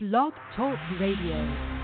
Blog Talk Radio.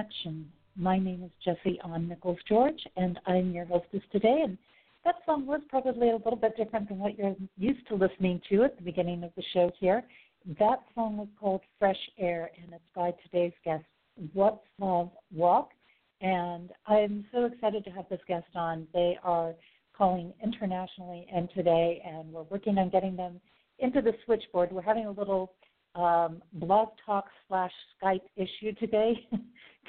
Connection. My name is Jessie Ann Nichols George, and I'm your hostess today. And that song was probably a little bit different than what you're used to listening to at the beginning of the show here. That song was called Fresh Air, and it's by today's guest, What's Love Walk. And I'm so excited to have this guest on. They are calling internationally and today, and we're working on getting them into the switchboard. We're having a little um, blog talk slash Skype issue today,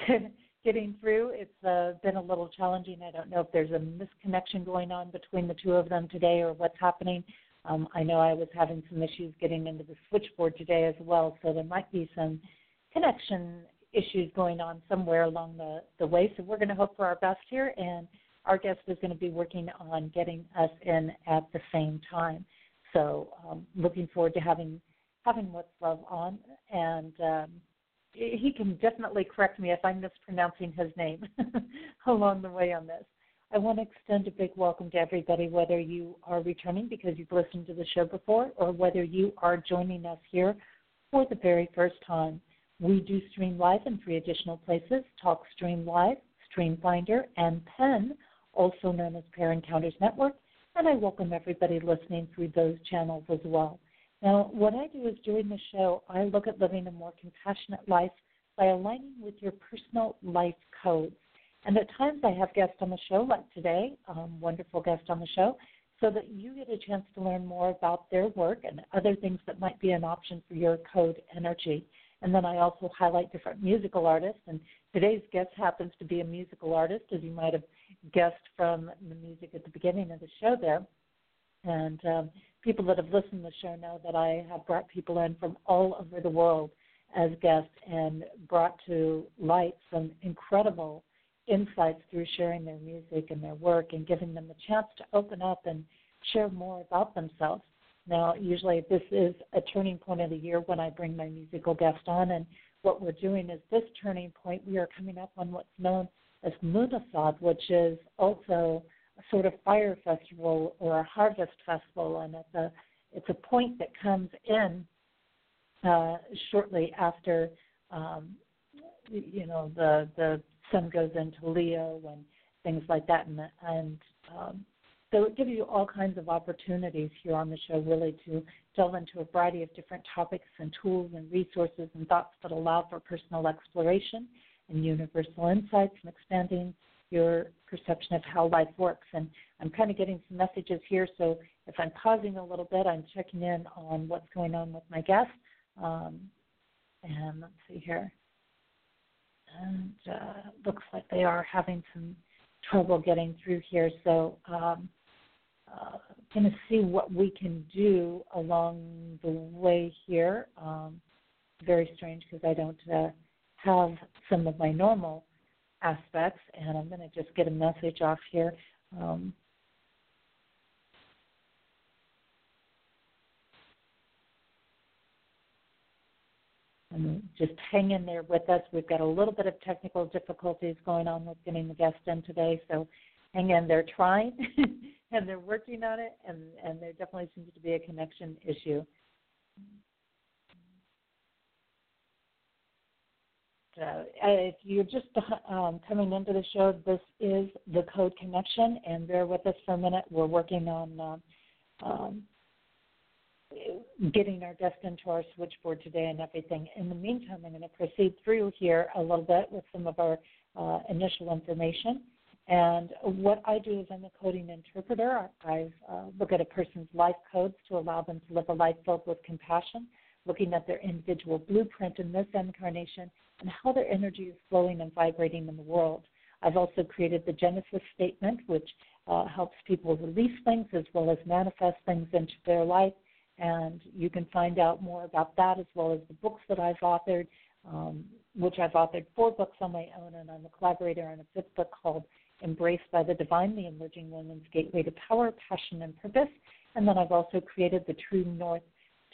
getting through. It's uh, been a little challenging. I don't know if there's a misconnection going on between the two of them today or what's happening. Um, I know I was having some issues getting into the switchboard today as well, so there might be some connection issues going on somewhere along the, the way. So we're going to hope for our best here, and our guest is going to be working on getting us in at the same time. So um, looking forward to having having What's Love on, and um, he can definitely correct me if I'm mispronouncing his name along the way on this. I want to extend a big welcome to everybody, whether you are returning because you've listened to the show before or whether you are joining us here for the very first time. We do stream live in three additional places TalkStream Live, StreamFinder, and Pen, also known as Pair Encounters Network, and I welcome everybody listening through those channels as well. Now, what I do is during the show, I look at living a more compassionate life by aligning with your personal life codes. And at times I have guests on the show, like today, um, wonderful guest on the show, so that you get a chance to learn more about their work and other things that might be an option for your code energy. And then I also highlight different musical artists. And today's guest happens to be a musical artist, as you might have guessed from the music at the beginning of the show there. And um, people that have listened to the show know that I have brought people in from all over the world as guests and brought to light some incredible insights through sharing their music and their work and giving them the chance to open up and share more about themselves. Now, usually this is a turning point of the year when I bring my musical guest on, and what we're doing is this turning point, we are coming up on what's known as Lughnasadh, which is also sort of fire festival or a harvest festival, and it's a it's a point that comes in uh, shortly after um, you know the the sun goes into Leo and things like that, and and um, so it gives you all kinds of opportunities here on the show, really to delve into a variety of different topics and tools and resources and thoughts that allow for personal exploration and universal insights and expanding your perception of how life works. And I'm kind of getting some messages here, so if I'm pausing a little bit, I'm checking in on what's going on with my guests. Um, and let's see here. And uh, looks like they are having some trouble getting through here. So um, uh, going to see what we can do along the way here. Um, very strange because I don't uh, have some of my normal aspects, and I'm going to just get a message off here. Um, and just hang in there with us. We've got a little bit of technical difficulties going on with getting the guest in today, so hang in. They're trying and they're working on it, and, and there definitely seems to be a connection issue. Uh, if you're just um, coming into the show, this is the Code Connection, and bear with us for a minute. We're working on uh, um, getting our guest into our switchboard today and everything. In the meantime, I'm going to proceed through here a little bit with some of our uh, initial information. And what I do is I'm a coding interpreter. I uh, look at a person's life codes to allow them to live a life filled with compassion, looking at their individual blueprint in this incarnation and how their energy is flowing and vibrating in the world. I've also created the Genesis Statement, which uh, helps people release things as well as manifest things into their life. And you can find out more about that as well as the books that I've authored, um, which I've authored four books on my own, and I'm a collaborator on a fifth book called Embraced by the Divine, the Emerging Women's Gateway to Power, Passion, and Purpose. And then I've also created the True North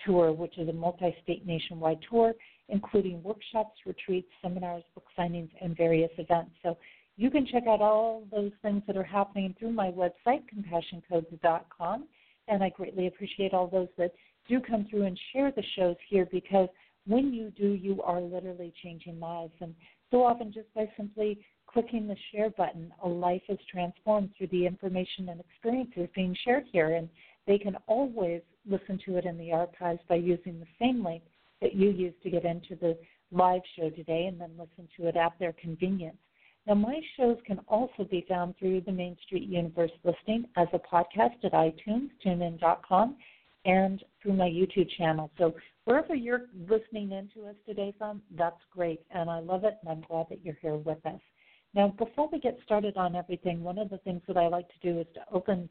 Tour, which is a multi state nationwide tour, including workshops, retreats, seminars, book signings, and various events. So you can check out all those things that are happening through my website, compassioncodes.com. And I greatly appreciate all those that do come through and share the shows here because when you do, you are literally changing lives. And so often, just by simply clicking the share button, a life is transformed through the information and experiences being shared here. And they can always listen to it in the archives by using the same link that you used to get into the live show today and then listen to it at their convenience. Now, my shows can also be found through the Main Street Universe listing as a podcast at iTunes, tunein.com, and through my YouTube channel. So wherever you're listening into us today from, that's great. And I love it, and I'm glad that you're here with us. Now, before we get started on everything, one of the things that I like to do is to open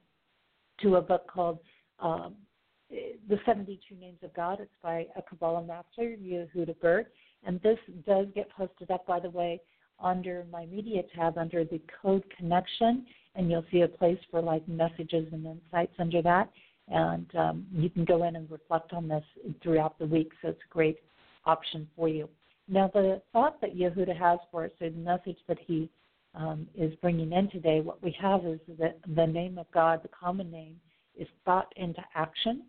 to a book called um, The 72 Names of God. It's by a Kabbalah master, Yehuda Berg. And this does get posted up, by the way, under my media tab under the code connection. And you'll see a place for like messages and insights under that. And um, you can go in and reflect on this throughout the week. So it's a great option for you. Now, the thought that Yehuda has for us, or the message that he um, is bringing in today, what we have is that the name of God, the common name, is thought into action.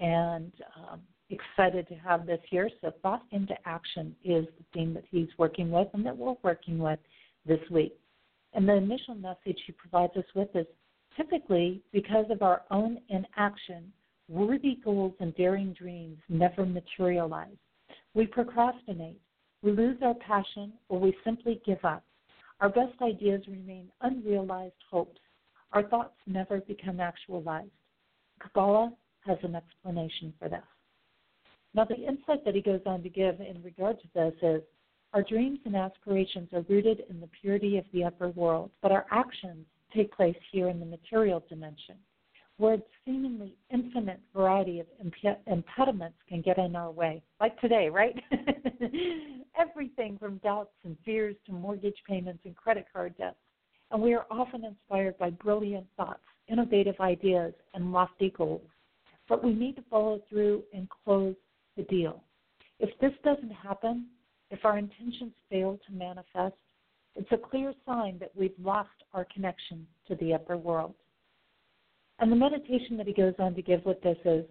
And um, excited to have this here. So, thought into action is the theme that he's working with and that we're working with this week. And the initial message he provides us with is typically because of our own inaction, worthy goals and daring dreams never materialize. We procrastinate, we lose our passion, or we simply give up. Our best ideas remain unrealized hopes. Our thoughts never become actualized. Kabbalah has an explanation for this. Now, the insight that he goes on to give in regard to this is our dreams and aspirations are rooted in the purity of the upper world, but our actions take place here in the material dimension, where a seemingly infinite variety of imp- impediments can get in our way, like today, right? Everything from doubts and fears to mortgage payments and credit card debts. And we are often inspired by brilliant thoughts, innovative ideas, and lofty goals. But we need to follow through and close the deal. If this doesn't happen, if our intentions fail to manifest, it's a clear sign that we've lost our connection to the upper world. And the meditation that he goes on to give with this is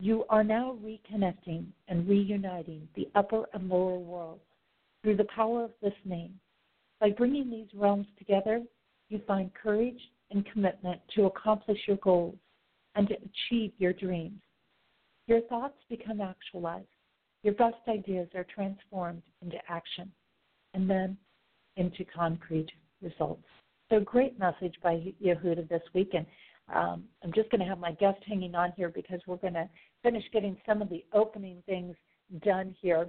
you are now reconnecting and reuniting the upper and lower worlds through the power of this name. By bringing these realms together, you find courage and commitment to accomplish your goals and to achieve your dreams. Your thoughts become actualized. Your best ideas are transformed into action and then into concrete results. So, great message by Yehuda this week. And um, I'm just going to have my guest hanging on here because we're going to finish getting some of the opening things done here.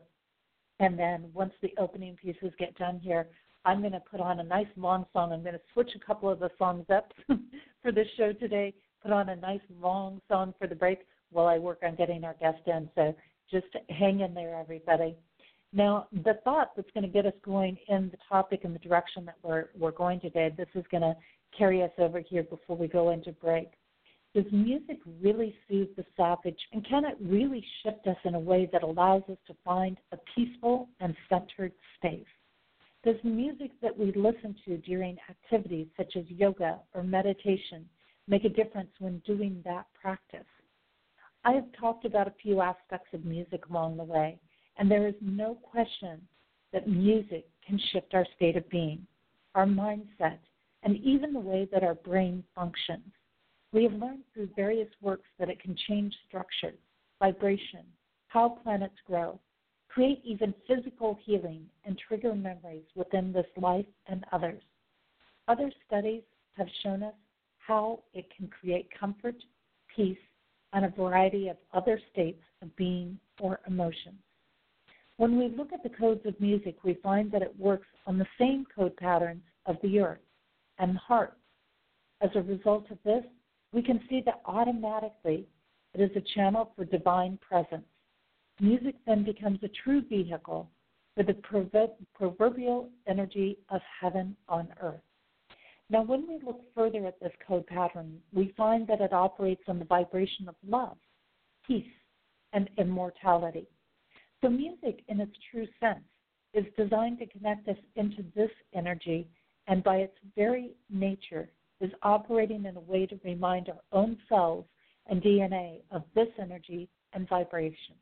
And then once the opening pieces get done here, I'm going to put on a nice long song. I'm going to switch a couple of the songs up for this show today, put on a nice long song for the break while I work on getting our guest in. So just hang in there, everybody. Now, the thought that's going to get us going in the topic and the direction that we're, we're going today, this is going to carry us over here before we go into break. Does music really soothe the savage, and can it really shift us in a way that allows us to find a peaceful and centered space? Does music that we listen to during activities such as yoga or meditation make a difference when doing that practice? I have talked about a few aspects of music along the way, and there is no question that music can shift our state of being, our mindset, and even the way that our brain functions. We have learned through various works that it can change structure, vibration, how planets grow, create even physical healing, and trigger memories within this life and others. Other studies have shown us how it can create comfort, peace, and a variety of other states of being or emotions. When we look at the codes of music, we find that it works on the same code patterns of the earth and the heart. As a result of this, we can see that automatically it is a channel for divine presence. Music then becomes a true vehicle for the proverbial energy of heaven on earth. Now, when we look further at this code pattern, we find that it operates on the vibration of love, peace, and immortality. So, music, in its true sense, is designed to connect us into this energy, and by its very nature, is operating in a way to remind our own cells and DNA of this energy and vibration.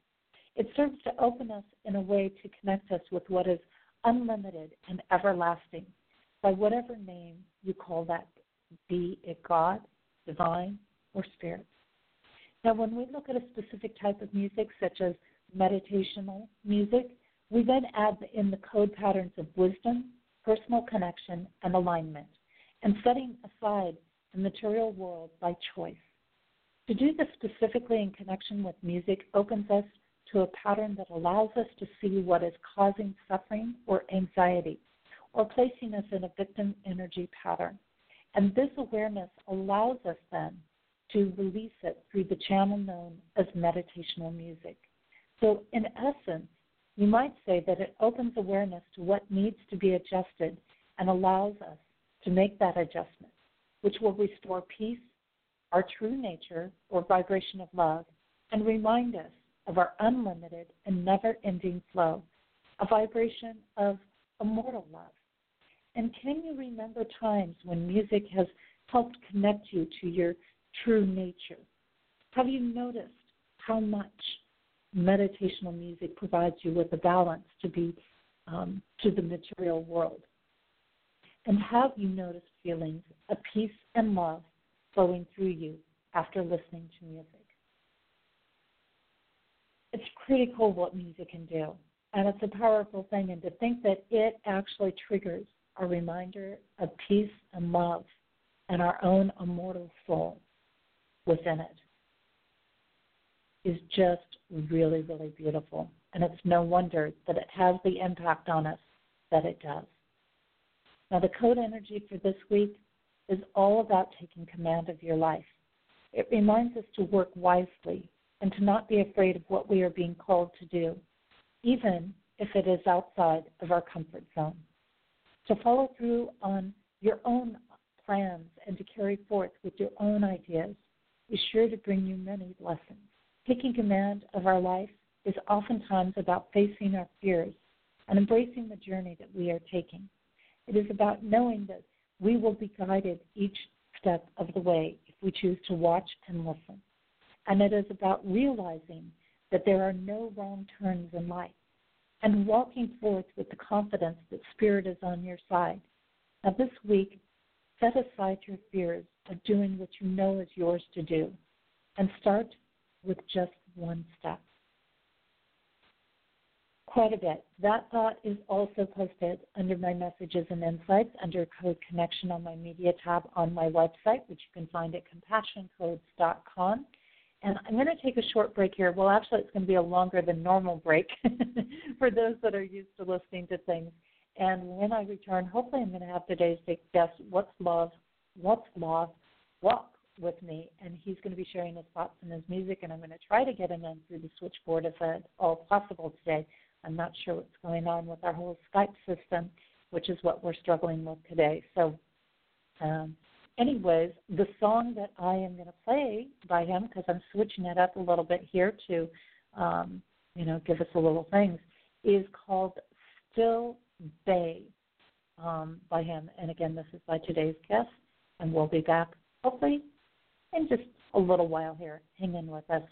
It serves to open us in a way to connect us with what is unlimited and everlasting by whatever name you call that, be it God, divine, or spirit. Now, when we look at a specific type of music, such as meditational music, we then add in the code patterns of wisdom, personal connection, and alignment, and setting aside the material world by choice. To do this specifically in connection with music opens us to a pattern that allows us to see what is causing suffering or anxiety, or placing us in a victim energy pattern. And this awareness allows us then to release it through the channel known as meditational music. So, in essence, you might say that it opens awareness to what needs to be adjusted and allows us to make that adjustment, which will restore peace, our true nature or vibration of love, and remind us of our unlimited and never ending flow, a vibration of immortal love. And can you remember times when music has helped connect you to your true nature? Have you noticed how much meditational music provides you with a balance to be um, to the material world? And have you noticed feelings of peace and love flowing through you after listening to music? It's critical what music can do, and it's a powerful thing. And to think that it actually triggers a reminder of peace and love and our own immortal soul within it is just really, really beautiful. And it's no wonder that it has the impact on us that it does. Now, the code energy for this week is all about taking command of your life. It reminds us to work wisely and to not be afraid of what we are being called to do, even if it is outside of our comfort zone. To follow through on your own plans and to carry forth with your own ideas is sure to bring you many blessings. Taking command of our life is oftentimes about facing our fears and embracing the journey that we are taking. It is about knowing that we will be guided each step of the way if we choose to watch and listen. And it is about realizing that there are no wrong turns in life and walking forth with the confidence that Spirit is on your side. Now, this week, set aside your fears of doing what you know is yours to do and start with just one step. Quite a bit. That thought is also posted under my messages and insights under Code Connection on my media tab on my website, which you can find at compassioncodes.com. And I'm going to take a short break here. Well, actually, it's going to be a longer than normal break for those that are used to listening to things. And when I return, hopefully, I'm going to have today's guest, Wutslav, What's Love, Walk with me, and he's going to be sharing his thoughts and his music, and I'm going to try to get him in through the switchboard if at all possible today. I'm not sure what's going on with our whole Skype system, which is what we're struggling with today. So, um, anyways, the song that I am going to play by him, because I'm switching it up a little bit here to, um, you know, give us a little things, is called Still Bay um, by him. And again, this is by today's guest, and we'll be back hopefully in just a little while here. Hang in with us.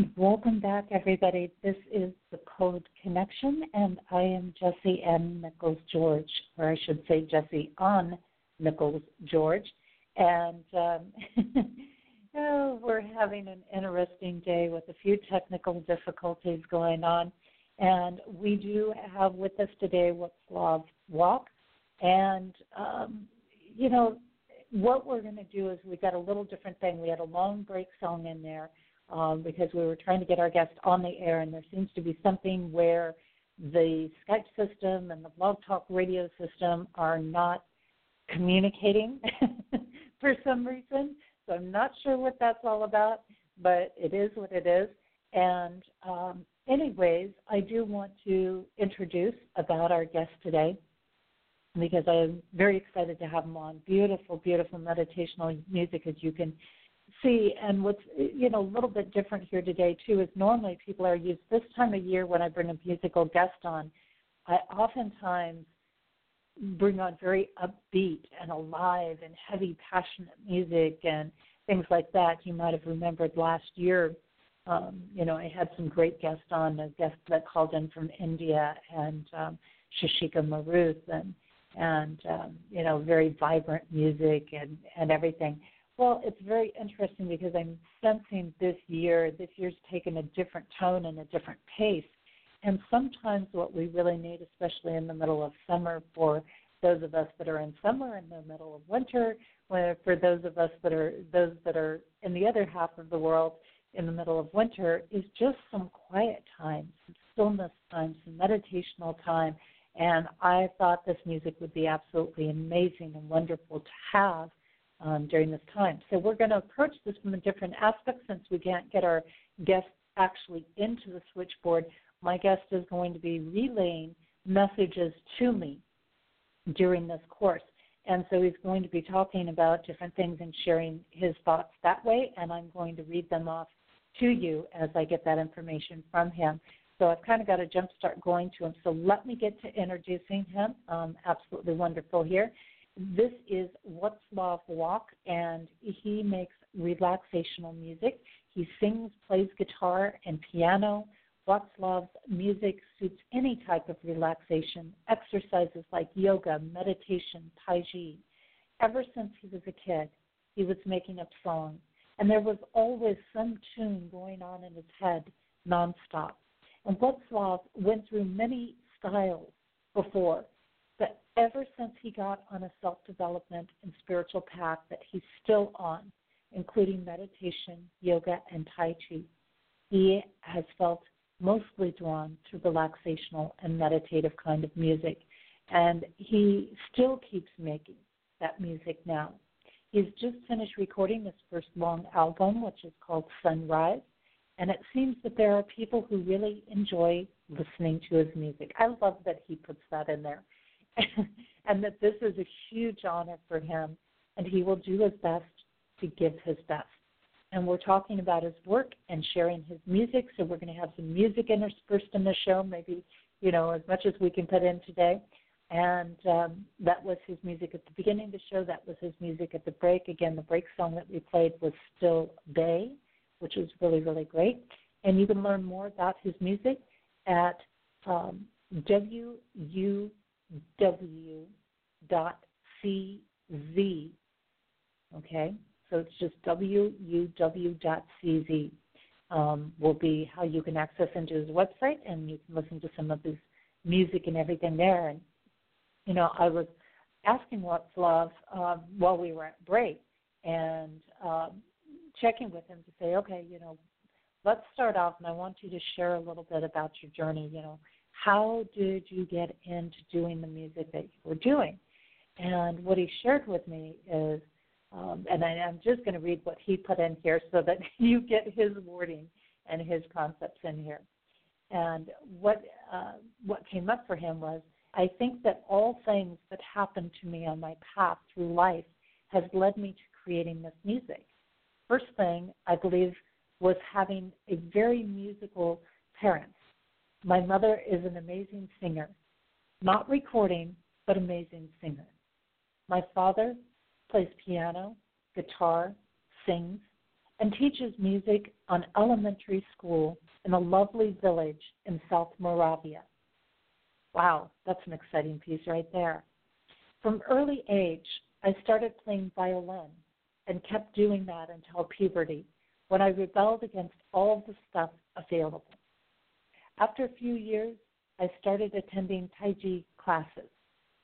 And welcome back, everybody. This is the Code Connection, and I am Jesse N. Nichols George, or I should say Jesse on Nichols George. And um, oh, we're having an interesting day with a few technical difficulties going on. And we do have with us today Wutslav Walk. And, um, you know, what we're going to do is we got a little different thing. We had a long break song in there um, because we were trying to get our guest on the air, and there seems to be something where the Skype system and the Blog Talk radio system are not communicating for some reason. So I'm not sure what that's all about, but it is what it is. And um, anyways, I do want to introduce about our guest today because I'm very excited to have him on. Beautiful, beautiful meditational music, as you can see. And what's you know a little bit different here today too is normally people are used this time of year when I bring a musical guest on. I oftentimes bring on very upbeat and alive and heavy, passionate music and things like that. You might have remembered last year um, you know, I had some great guests on, a guest that called in from India and um, Shashika Maruth and and um, you know, very vibrant music and and everything. Well, it's very interesting because I'm sensing this year, this year's taken a different tone and a different pace. And sometimes what we really need, especially in the middle of summer, for those of us that are in summer, in the middle of winter, for those of us that are those that are in the other half of the world, in the middle of winter is just some quiet time, some stillness time, some meditational time. And I thought this music would be absolutely amazing and wonderful to have um, during this time. So we're going to approach this from a different aspect since we can't get our guest actually into the switchboard. My guest is going to be relaying messages to me during this course. And so he's going to be talking about different things and sharing his thoughts that way, and I'm going to read them off to you as I get that information from him. So I've kind of got a jump start going to him. So let me get to introducing him. Um, absolutely wonderful here. This is Wutslav Walk, and he makes relaxational music. He sings, plays guitar and piano. Wutslav's music suits any type of relaxation, exercises like yoga, meditation, tai chi. Ever since he was a kid, he was making up songs and there was always some tune going on in his head nonstop. And Wutslav went through many styles before, ever since he got on a self development and spiritual path that he's still on, including meditation, yoga, and Tai Chi, he has felt mostly drawn to relaxational and meditative kind of music. And he still keeps making that music now. He's just finished recording his first long album, which is called Sunrise. And it seems that there are people who really enjoy listening to his music. I love that he puts that in there. and that this is a huge honor for him. And he will do his best to give his best. And we're talking about his work and sharing his music. So we're going to have some music interspersed in the show, maybe, you know, as much as we can put in today. And um, that was his music at the beginning of the show. That was his music at the break. Again, the break song that we played was Still Bay, which was really, really great. And you can learn more about his music at um, wuw.cz. Okay, so it's just wuw.cz um, will be how you can access into his website and you can listen to some of his music and everything there. And you know, I was asking Wutslav um, while we were at break and um, checking with him to say, okay, you know, let's start off, and I want you to share a little bit about your journey. You know, how did you get into doing the music that you were doing? And what he shared with me is, um, and I, I'm just going to read what he put in here so that you get his wording and his concepts in here. And what uh, what came up for him was I think that all things that happened to me on my path through life has led me to creating this music. First thing, I believe, was having a very musical parents. My mother is an amazing singer, not recording, but amazing singer. My father plays piano, guitar, sings, and teaches music on elementary school in a lovely village in South Moravia. Wow, that's an exciting piece right there. From early age, I started playing violin and kept doing that until puberty when I rebelled against all the stuff available. After a few years, I started attending Taiji classes.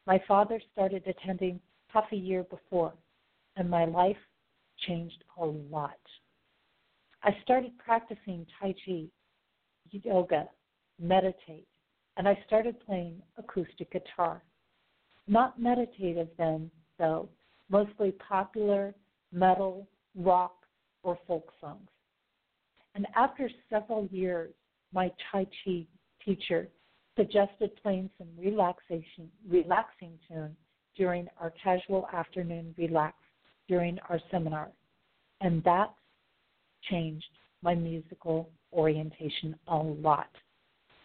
My father started attending half a year before, and my life changed a lot. I started practicing Tai Chi, yoga, meditate, and I started playing acoustic guitar. Not meditative then, though, mostly popular, metal, rock, or folk songs. And after several years, my Tai Chi teacher suggested playing some relaxation, relaxing tune during our casual afternoon relax during our seminar. And that changed my musical orientation a lot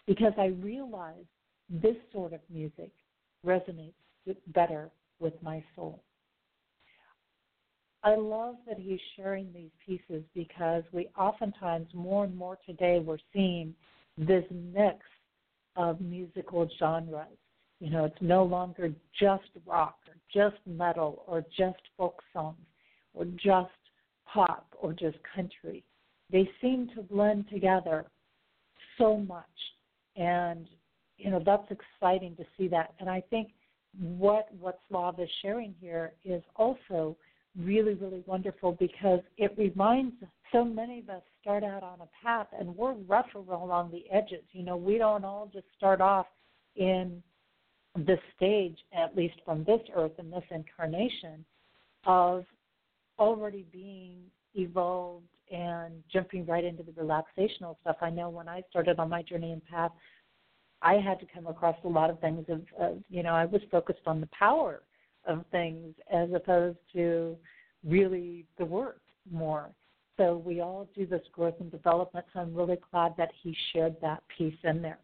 because I realized this sort of music resonates better with my soul. I love that he's sharing these pieces because we oftentimes, more and more today, we're seeing this mix of musical genres. You know, it's no longer just rock or just metal or just folk songs or just pop or just country. They seem to blend together so much. And, you know, that's exciting to see that. And I think what what Slav is sharing here is also really, really wonderful because it reminds so many of us start out on a path and we're rougher along the edges. You know, we don't all just start off in this stage, at least from this earth and this incarnation, of already being evolved and jumping right into the relaxational stuff. I know when I started on my journey and path, I had to come across a lot of things of, of you know, I was focused on the power of things as opposed to really the work more. So we all do this growth and development. So I'm really glad that he shared that piece in there.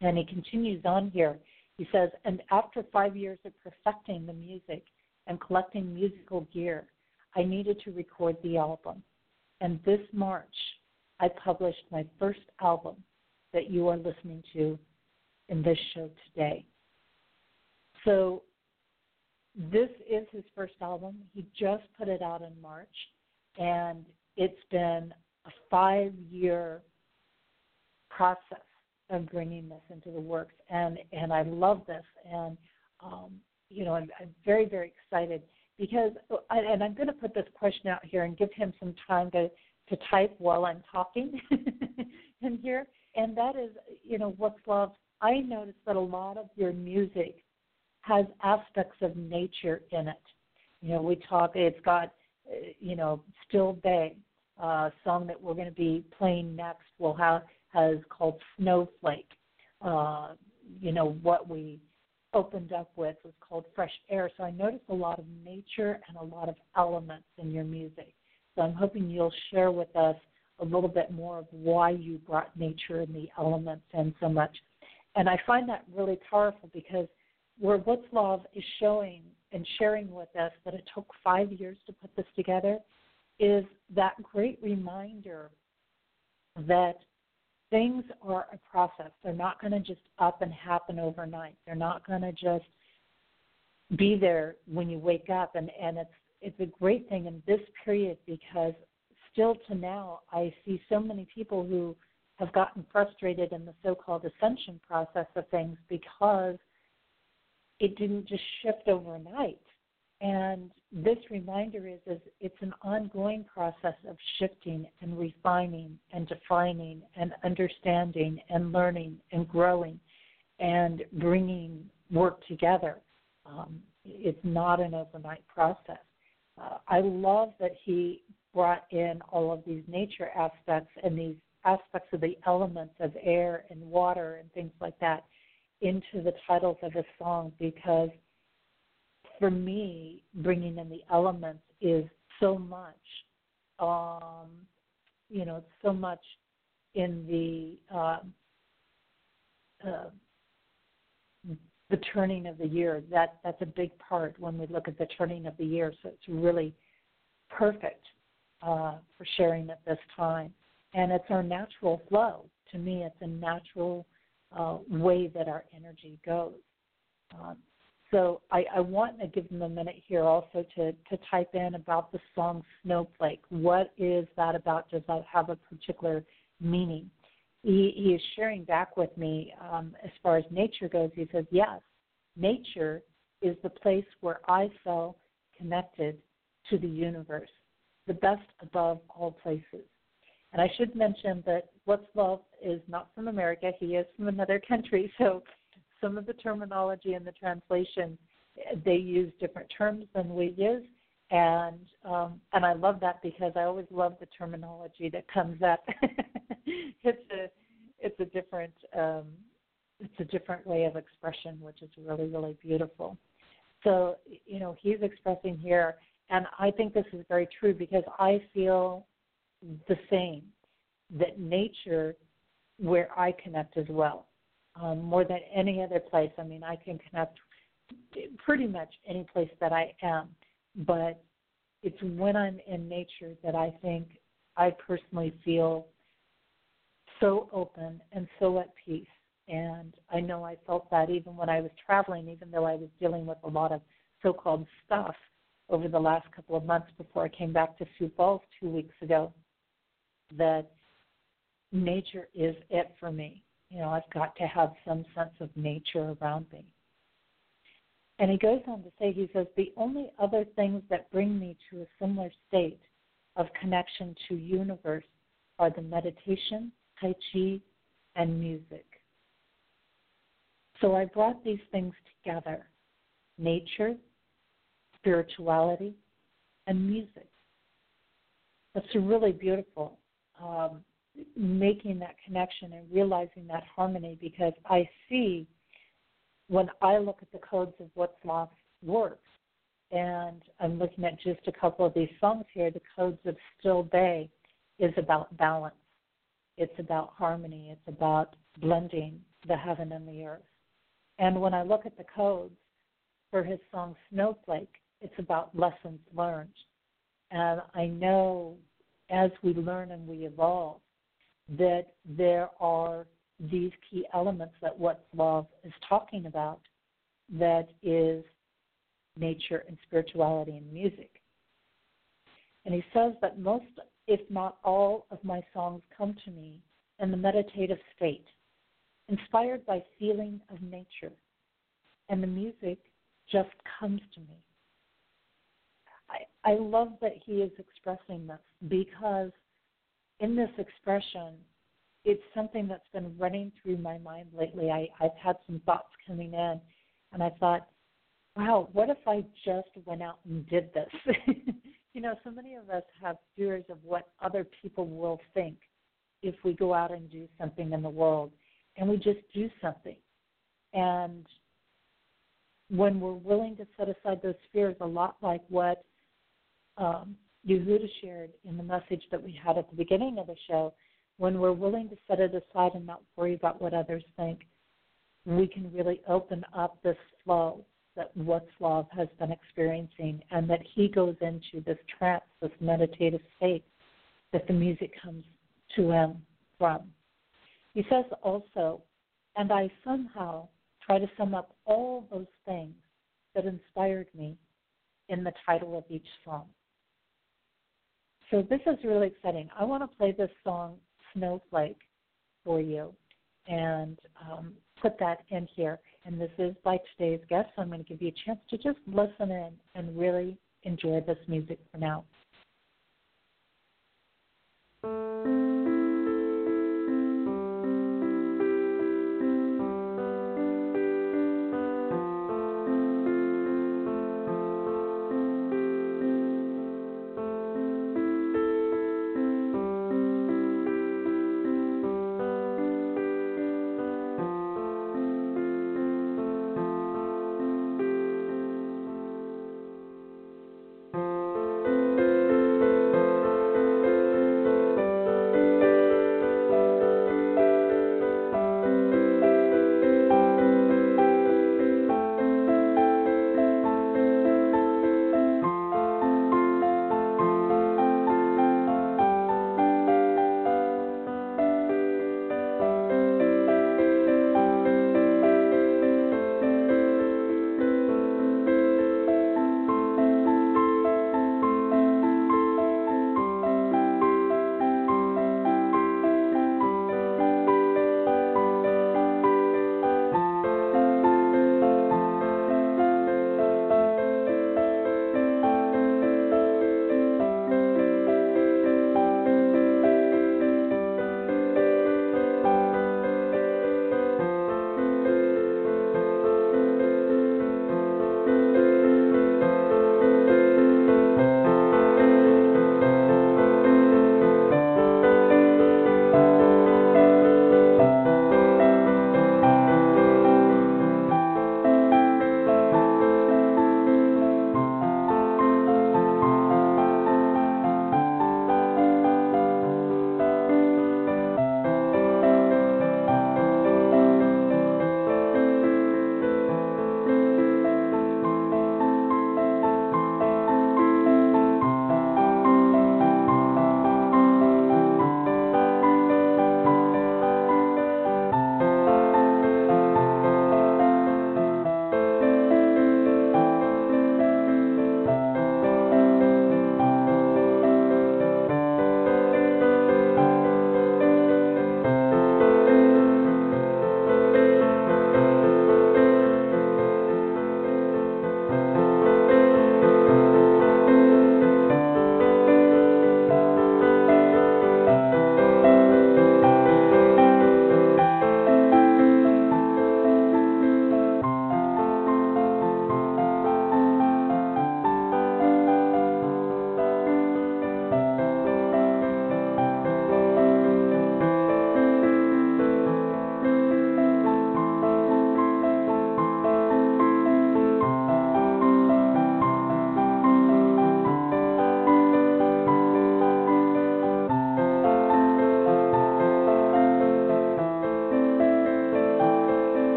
And he continues on here. He says, and after five years of perfecting the music and collecting musical gear, I needed to record the album. And this March, I published my first album that you are listening to in this show today. So this is his first album. He just put it out in March, and it's been a five year process of bringing this into the works, and and I love this, and um, you know I'm, I'm very very excited because and I'm going to put this question out here and give him some time to to type while I'm talking in here, and that is you know Wutslav. I noticed that a lot of your music has aspects of nature in it. You know, we talk. It's got, you know, Still Bay, uh, song that we're going to be playing next. Will have has called Snowflake. Uh, you know what we opened up with was called Fresh Air. So I noticed a lot of nature and a lot of elements in your music. So I'm hoping you'll share with us a little bit more of why you brought nature and the elements in so much. And I find that really powerful because where Love is showing and sharing with us that it took five years to put this together is that great reminder that things are a process. They're not going to just up and happen overnight. They're not going to just be there when you wake up and and it's it's a great thing in this period because still to now I see so many people who have gotten frustrated in the so-called ascension process of things because it didn't just shift overnight. And this reminder is, is it's an ongoing process of shifting and refining and defining and understanding and learning and growing and bringing work together. Um, it's not an overnight process. Uh, I love that he brought in all of these nature aspects and these aspects of the elements of air and water and things like that into the titles of a song because for me, bringing in the elements is so much, um, you know, so much in the uh, uh, the turning of the year. That that's a big part when we look at the turning of the year. So it's really perfect uh, for sharing at this time. And it's our natural flow. To me, it's a natural uh, way that our energy goes. Um, so I, I, want to give them a minute here also to, to type in about the song Snowflake. What is that about? Does that have a particular meaning? He, he is sharing back with me um, as far as nature goes. He says, Yes, nature is the place where I felt connected to the universe, the best above all places. And I should mention that Wutslav is not from America. He is from another country. So some of the terminology and the translation, they use different terms than we use. And um, and I love that because I always love the terminology that comes up. it's a it's a different um, it's a different way of expression, which is really really beautiful. So you know he's expressing here, and I think this is very true because I feel the same that nature where I connect as well um, more than any other place. I mean, I can connect pretty much any place that I am, but it's when I'm in nature that I think I personally feel so open and so at peace. And I know I felt that even when I was traveling, even though I was dealing with a lot of so called stuff over the last couple of months before I came back to Sioux Falls two weeks ago, that nature is it for me. You know, I've got to have some sense of nature around me. And he goes on to say, he says, the only other things that bring me to a similar state of connection to universe are the meditation, Tai Chi, and music. So I brought these things together nature, spirituality, and music. That's really beautiful. Um, making that connection and realizing that harmony because I see when I look at the codes of Wutslav's works, and I'm looking at just a couple of these songs here, the codes of Still Bay is about balance. It's about harmony. It's about blending the heaven and the earth. And when I look at the codes for his song Snowflake, it's about lessons learned. And I know as we learn and we evolve, that there are these key elements that What's Love is talking about that is nature and spirituality and music. And he says that most, if not all, of my songs come to me in the meditative state, inspired by feeling of nature, and the music just comes to me. I, love that he is expressing this because in this expression, it's something that's been running through my mind lately. I, I've had some thoughts coming in, and I thought, wow, what if I just went out and did this? you know, so many of us have fears of what other people will think if we go out and do something in the world, and we just do something. And when we're willing to set aside those fears, a lot like what um, Yehuda shared in the message that we had at the beginning of the show, when we're willing to set it aside and not worry about what others think, we can really open up this flow that love has been experiencing and that he goes into this trance, this meditative state that the music comes to him from. He says also, and I somehow try to sum up all those things that inspired me in the title of each song. So this is really exciting. I want to play this song Snowflake for you and um, put that in here. And this is by today's guest. So I'm going to give you a chance to just listen in and really enjoy this music for now.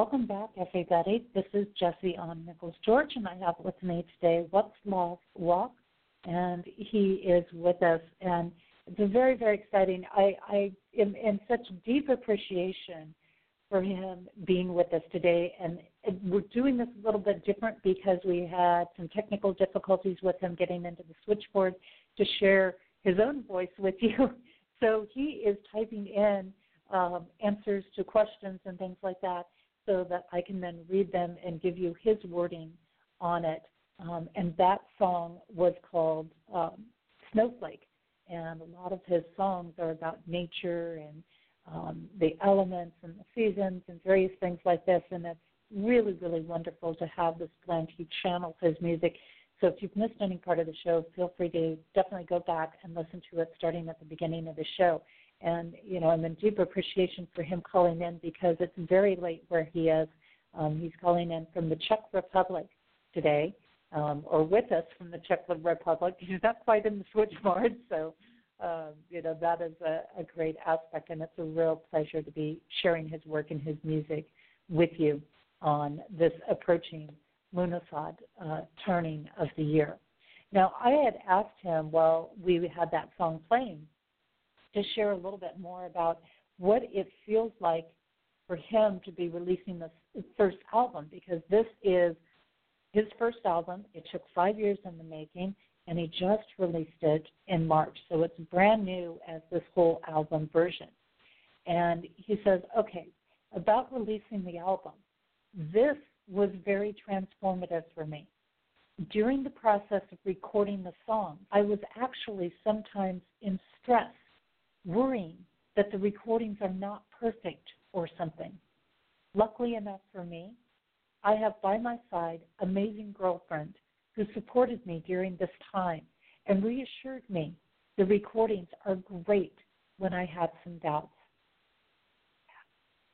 Welcome back, everybody. This is Jesse on Nichols George, and I have with me today What's Love Walk, and he is with us. And it's very, very exciting. I, I am in such deep appreciation for him being with us today. And we're doing this a little bit different because we had some technical difficulties with him getting into the switchboard to share his own voice with you. So he is typing in um, answers to questions and things like that so that I can then read them and give you his wording on it. Um, and that song was called um, Snowflake. And a lot of his songs are about nature and um, the elements and the seasons and various things like this. And it's really, really wonderful to have this blend. He channels his music. So if you've missed any part of the show, feel free to definitely go back and listen to it starting at the beginning of the show. And, you know, I'm in deep appreciation for him calling in because it's very late where he is. Um, he's calling in from the Czech Republic today, um, or with us from the Czech Republic. He's not quite in the switchboard, so um, you know that is a, a great aspect, and it's a real pleasure to be sharing his work and his music with you on this approaching Lughnasadh uh, turning of the year. Now, I had asked him while we had that song playing to share a little bit more about what it feels like for him to be releasing this first album because this is his first album. It took five years in the making and he just released it in March. So it's brand new as this whole album version. And he says, okay, about releasing the album, this was very transformative for me. During the process of recording the song, I was actually sometimes in stress, worrying that the recordings are not perfect or something. Luckily enough for me, I have by my side amazing girlfriend who supported me during this time and reassured me the recordings are great when I had some doubts.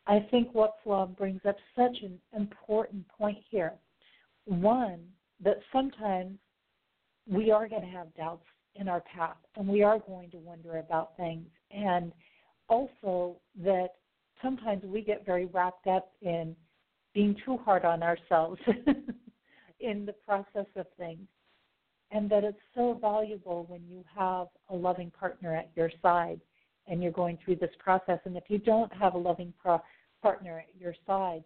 I think What's Love brings up such an important point here. One, that sometimes we are going to have doubts in our path and we are going to wonder about things. And also that sometimes we get very wrapped up in being too hard on ourselves in the process of things. And that it's so valuable when you have a loving partner at your side and you're going through this process. And if you don't have a loving pro- partner at your side,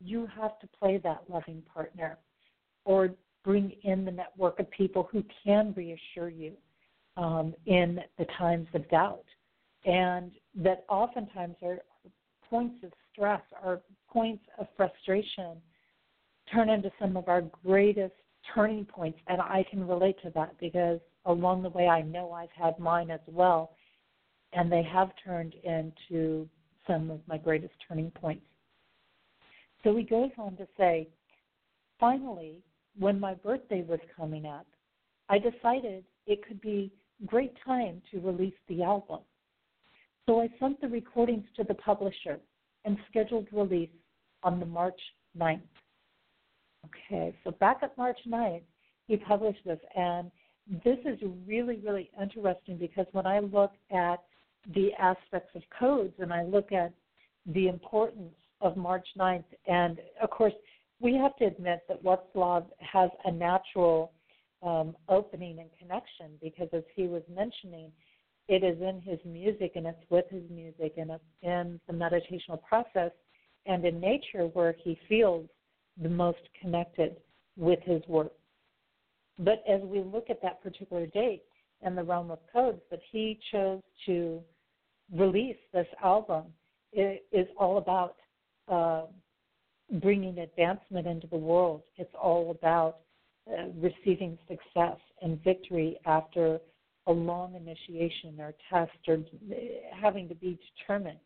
you have to play that loving partner or bring in the network of people who can reassure you um, in the times of doubt. And that oftentimes are points of stress or points of frustration turn into some of our greatest turning points. And I can relate to that because along the way, I know I've had mine as well. And they have turned into some of my greatest turning points. So he goes on to say, finally, when my birthday was coming up, I decided it could be great time to release the album. So I sent the recordings to the publisher and scheduled release on the March 9th. Okay, so back at March 9th, he published this, and this is really, really interesting because when I look at the aspects of codes and I look at the importance of March 9th, and of course, we have to admit that Love has a natural um, opening and connection because, as he was mentioning, it is in his music and it's with his music and it's in the meditational process and in nature where he feels the most connected with his work. But as we look at that particular date and the realm of codes that he chose to release this album, it is all about uh, bringing advancement into the world. It's all about uh, receiving success and victory after a long initiation or test or having to be determined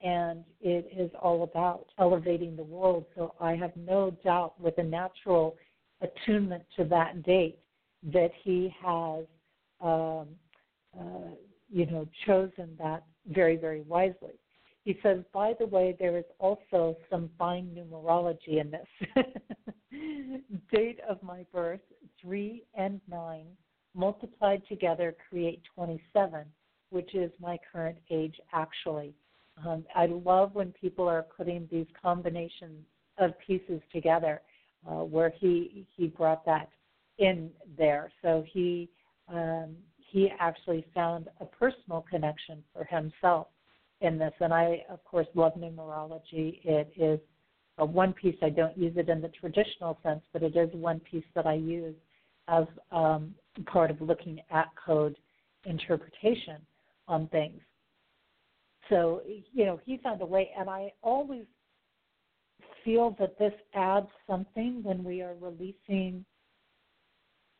and it is all about elevating the world. So I have no doubt with a natural attunement to that date that he has, um, uh, you know, chosen that very, very wisely. He says, by the way, there is also some fine numerology in this. Date of my birth, 3 and 9, multiplied together create 27, which is my current age actually. Um, I love when people are putting these combinations of pieces together, uh, where he he brought that in there. So he um, he actually found a personal connection for himself in this. And I, of course, love numerology. It is a one piece. I don't use it in the traditional sense, but it is one piece that I use as um, part of looking at code interpretation on things. So, you know, he found a way, and I always feel that this adds something when we are releasing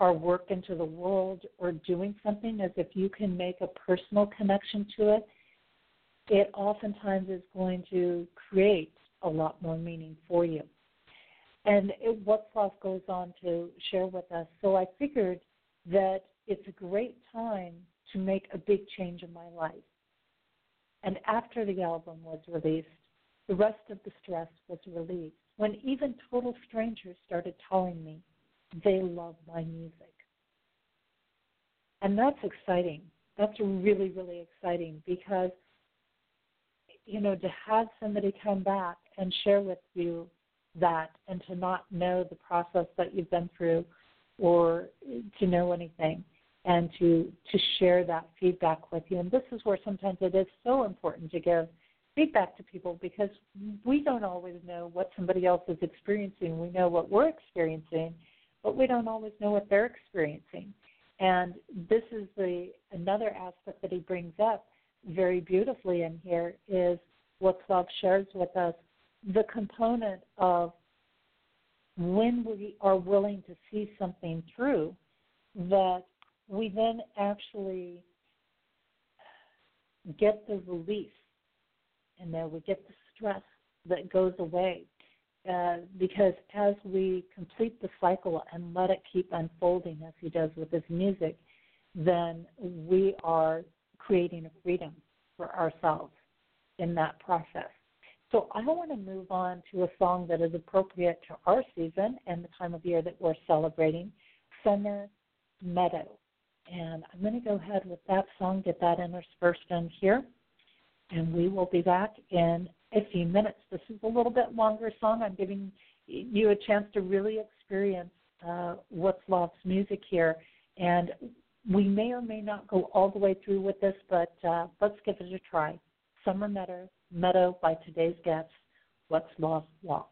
our work into the world or doing something as if you can make a personal connection to it, it oftentimes is going to create a lot more meaning for you. And it, What's goes on to share with us. So I figured that it's a great time to make a big change in my life. And after the album was released, the rest of the stress was released when even total strangers started telling me they love my music. And that's exciting. That's really, really exciting because, you know, to have somebody come back and share with you that and to not know the process that you've been through or to know anything and to to share that feedback with you. And this is where sometimes it is so important to give feedback to people because we don't always know what somebody else is experiencing. We know what we're experiencing but we don't always know what they're experiencing. And this is the another aspect that he brings up very beautifully in here is Wutslav shares with us the component of when we are willing to see something through, that we then actually get the release and then we get the stress that goes away. Uh, because as we complete the cycle and let it keep unfolding as he does with his music, then we are creating a freedom for ourselves in that process. So I want to move on to a song that is appropriate to our season and the time of year that we're celebrating, Summer Meadow. And I'm going to go ahead with that song, get that interspersed in here, and we will be back in a few minutes. This is a little bit longer song. I'm giving you a chance to really experience uh, Wutslav's music here. And we may or may not go all the way through with this, but uh, let's give it a try. Summer Meadow, Meadow by today's guest, Wutslav Walk.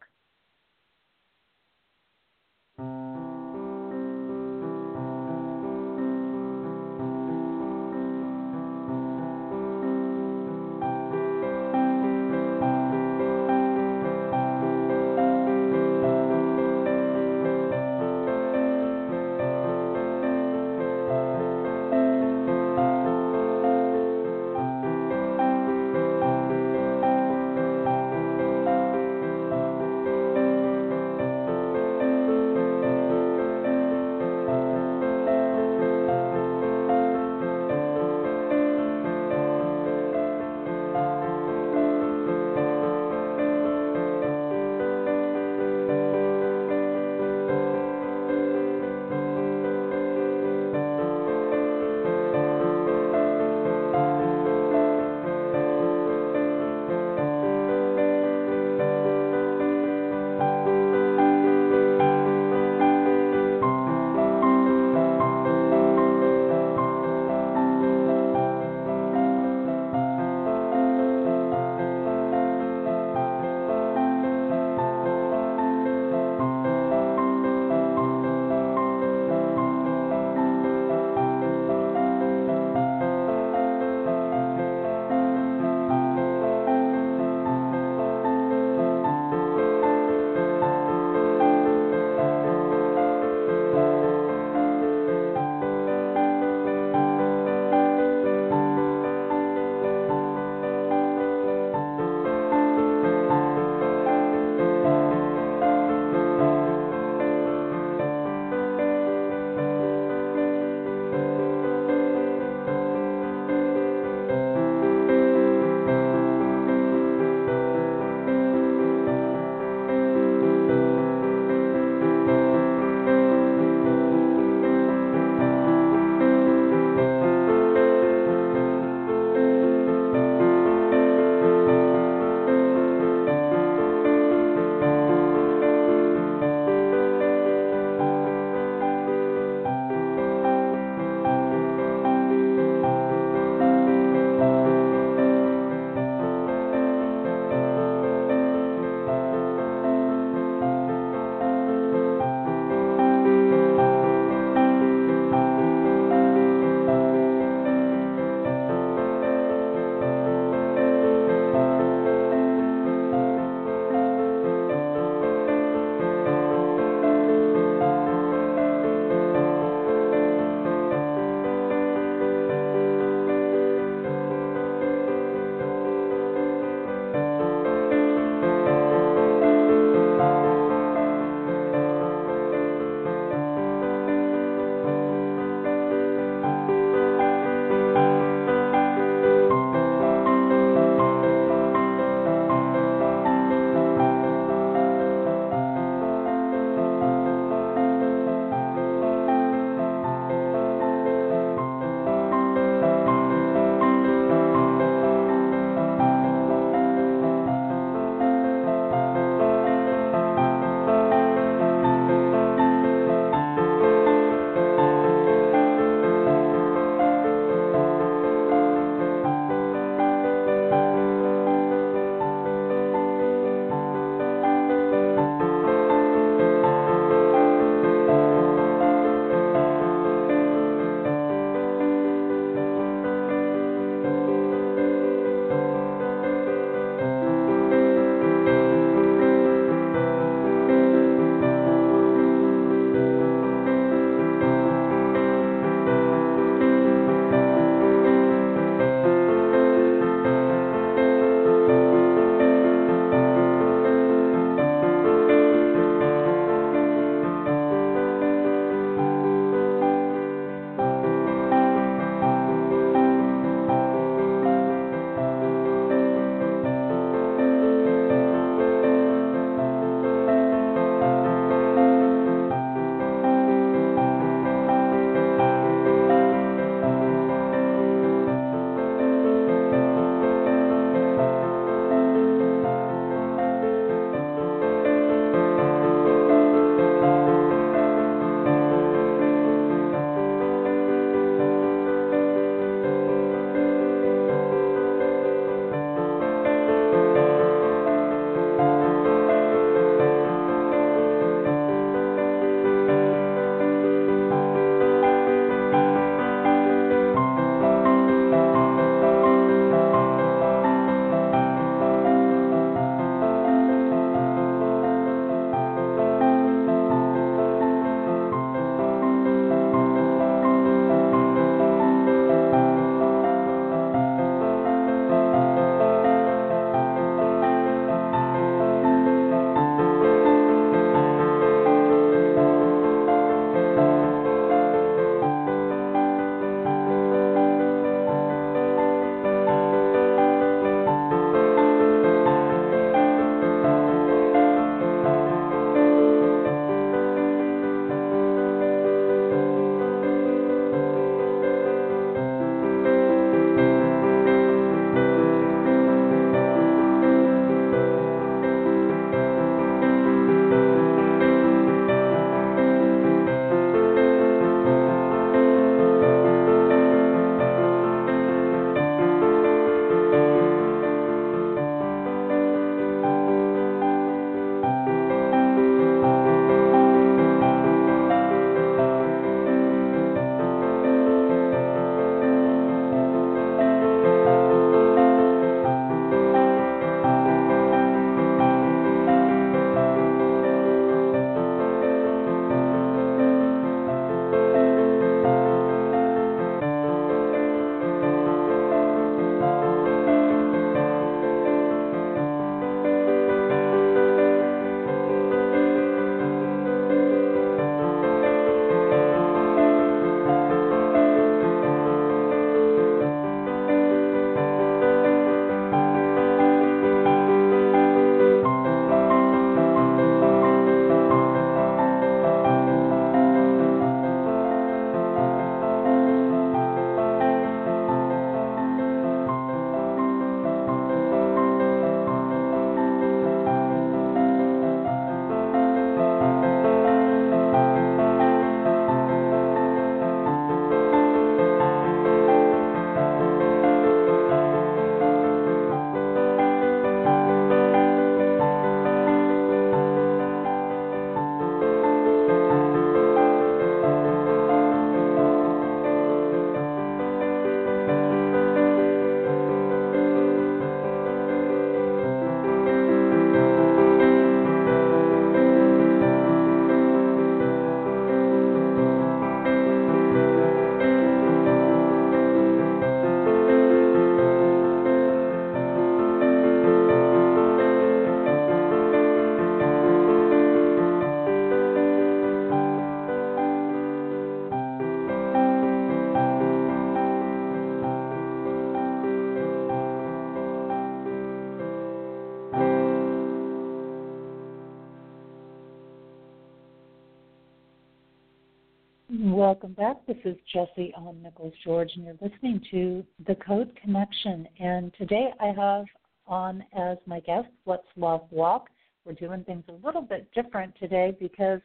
Welcome back. This is Jesse on Nichols George, and you're listening to The Code Connection. And today I have on as my guest What's Love Walk. We're doing things a little bit different today because,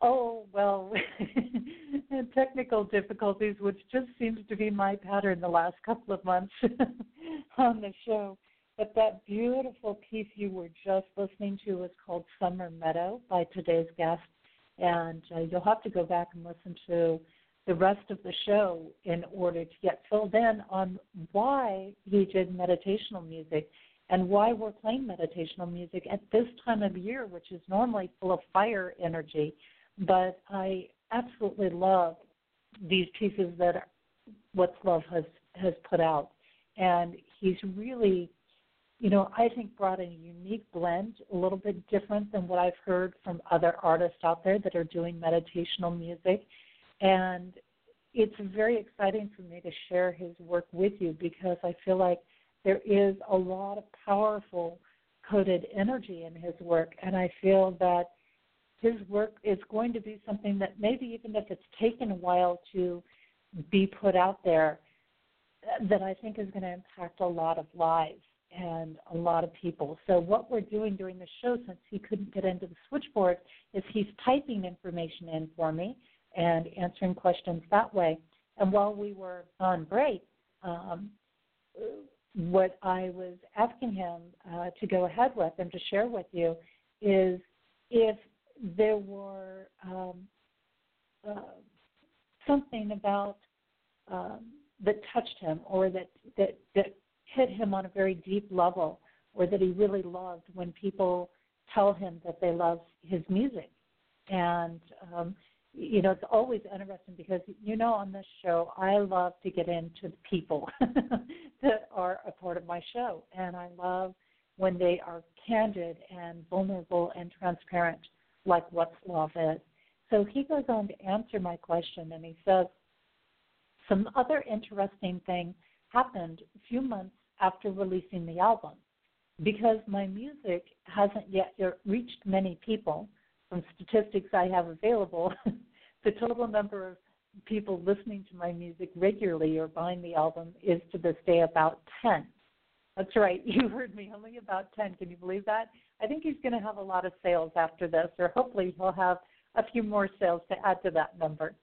oh, well, technical difficulties, which just seems to be my pattern the last couple of months on the show. But that beautiful piece you were just listening to was called Summer Meadow by today's guest and uh, you'll have to go back and listen to the rest of the show in order to get filled in on why he did meditational music and why we're playing meditational music at this time of year, which is normally full of fire energy. But I absolutely love these pieces that What's Love has has put out, and he's really you know, I think brought a unique blend, a little bit different than what I've heard from other artists out there that are doing meditational music. And it's very exciting for me to share his work with you because I feel like there is a lot of powerful coded energy in his work. And I feel that his work is going to be something that maybe even if it's taken a while to be put out there, that I think is going to impact a lot of lives and a lot of people. So what we're doing during the show, since he couldn't get into the switchboard, is he's typing information in for me and answering questions that way. And while we were on break, um, what I was asking him uh, to go ahead with and to share with you is if there were um, uh, something about um, that touched him or that, that that hit him on a very deep level or that he really loved when people tell him that they love his music. And um, you know, it's always interesting because you know on this show I love to get into the people that are a part of my show, and I love when they are candid and vulnerable and transparent, like what's love is. So he goes on to answer my question, and he says, some other interesting thing happened a few months after releasing the album. Because my music hasn't yet reached many people, from statistics I have available, the total number of people listening to my music regularly or buying the album is to this day about 10. That's right, you heard me, only about 10. Can you believe that? I think he's going to have a lot of sales after this, or hopefully he'll have a few more sales to add to that number.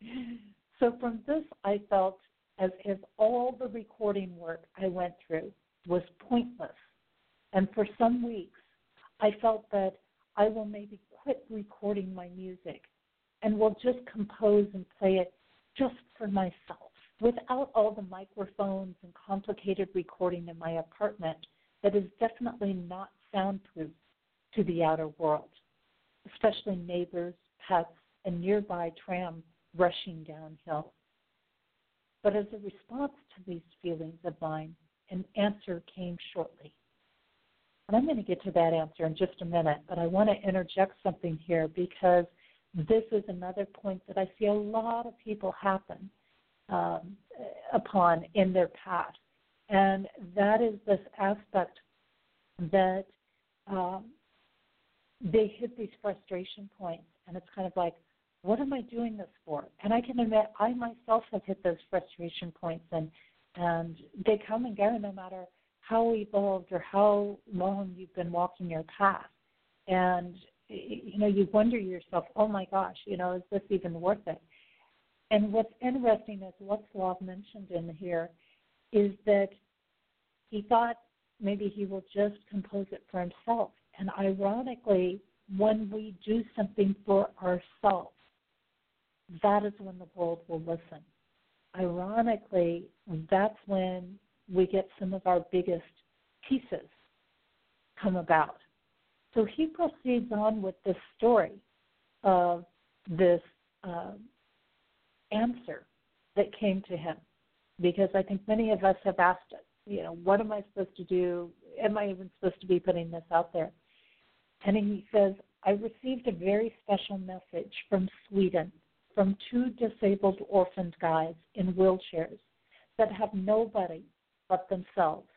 So from this, I felt as if all the recording work I went through was pointless. And for some weeks, I felt that I will maybe quit recording my music and will just compose and play it just for myself without all the microphones and complicated recording in my apartment that is definitely not soundproof to the outer world, especially neighbors, pets, and nearby tram rushing downhill. But as a response to these feelings of mine, an answer came shortly. And I'm going to get to that answer in just a minute, but I want to interject something here because this is another point that I see a lot of people happen um, upon in their path. And that is this aspect that um, they hit these frustration points, and it's kind of like, what am I doing this for? And I can admit, I myself have hit those frustration points, and and they come and go no matter how evolved or how long you've been walking your path. And you know, you wonder yourself, oh my gosh, you know, is this even worth it? And what's interesting is what Slav mentioned in here is that he thought maybe he will just compose it for himself. And ironically, when we do something for ourselves, that is when the world will listen ironically, that's when we get some of our biggest pieces come about. So he proceeds on with this story of this uh, answer that came to him, because I think many of us have asked it. You know, what am I supposed to do? Am I even supposed to be putting this out there? And he says, I received a very special message from Sweden from two disabled orphaned guys in wheelchairs that have nobody but themselves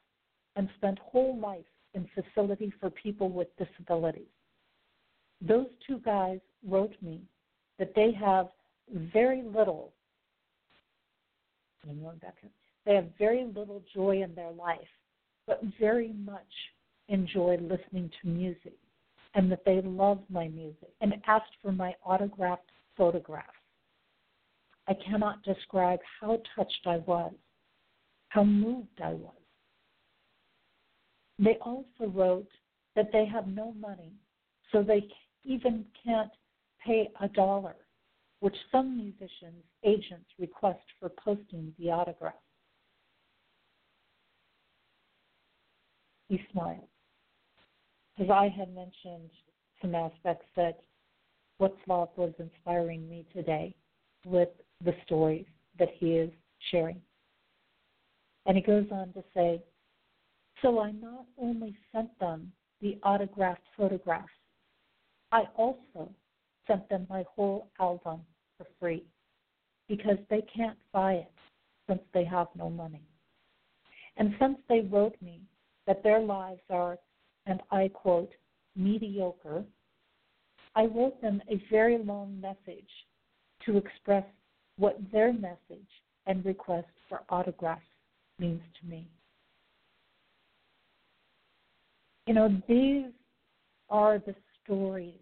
and spent whole life in facility for people with disabilities. Those two guys wrote me that they have very little. They have very little joy in their life, but very much enjoy listening to music, and that they love my music and asked for my autographed photographs. I cannot describe how touched I was, how moved I was. They also wrote that they have no money, so they even can't pay a dollar, which some musicians' agents request for posting the autograph. He smiled. As I had mentioned some aspects that Wutslav was inspiring me today with the stories that he is sharing. And he goes on to say, So I not only sent them the autographed photographs, I also sent them my whole album for free because they can't buy it since they have no money. And since they wrote me that their lives are, and I quote, mediocre, I wrote them a very long message to express what their message and request for autographs means to me. You know, these are the stories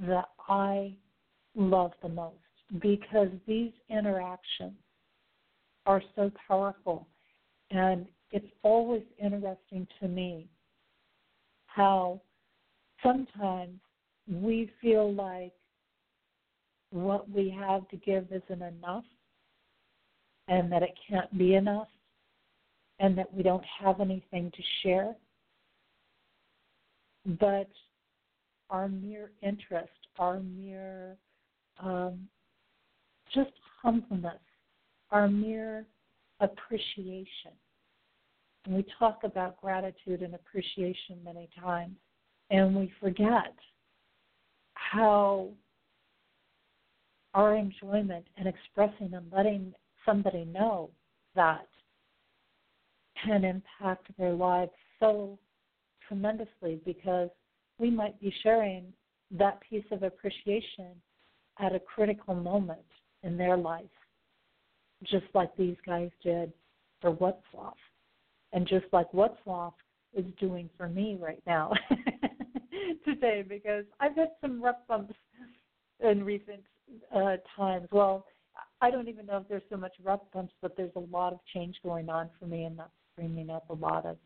that I love the most because these interactions are so powerful. And it's always interesting to me how sometimes we feel like what we have to give isn't enough and that it can't be enough and that we don't have anything to share. But our mere interest, our mere um, just humbleness, our mere appreciation. And we talk about gratitude and appreciation many times, and we forget how our enjoyment and expressing and letting somebody know that can impact their lives so tremendously because we might be sharing that piece of appreciation at a critical moment in their life, just like these guys did for Wutslav, and just like Wutslav is doing for me right now today because I've had some rough bumps in recent uh, times. Well, I don't even know if there's so much rough bumps, but there's a lot of change going on for me, and that's bringing up a lot of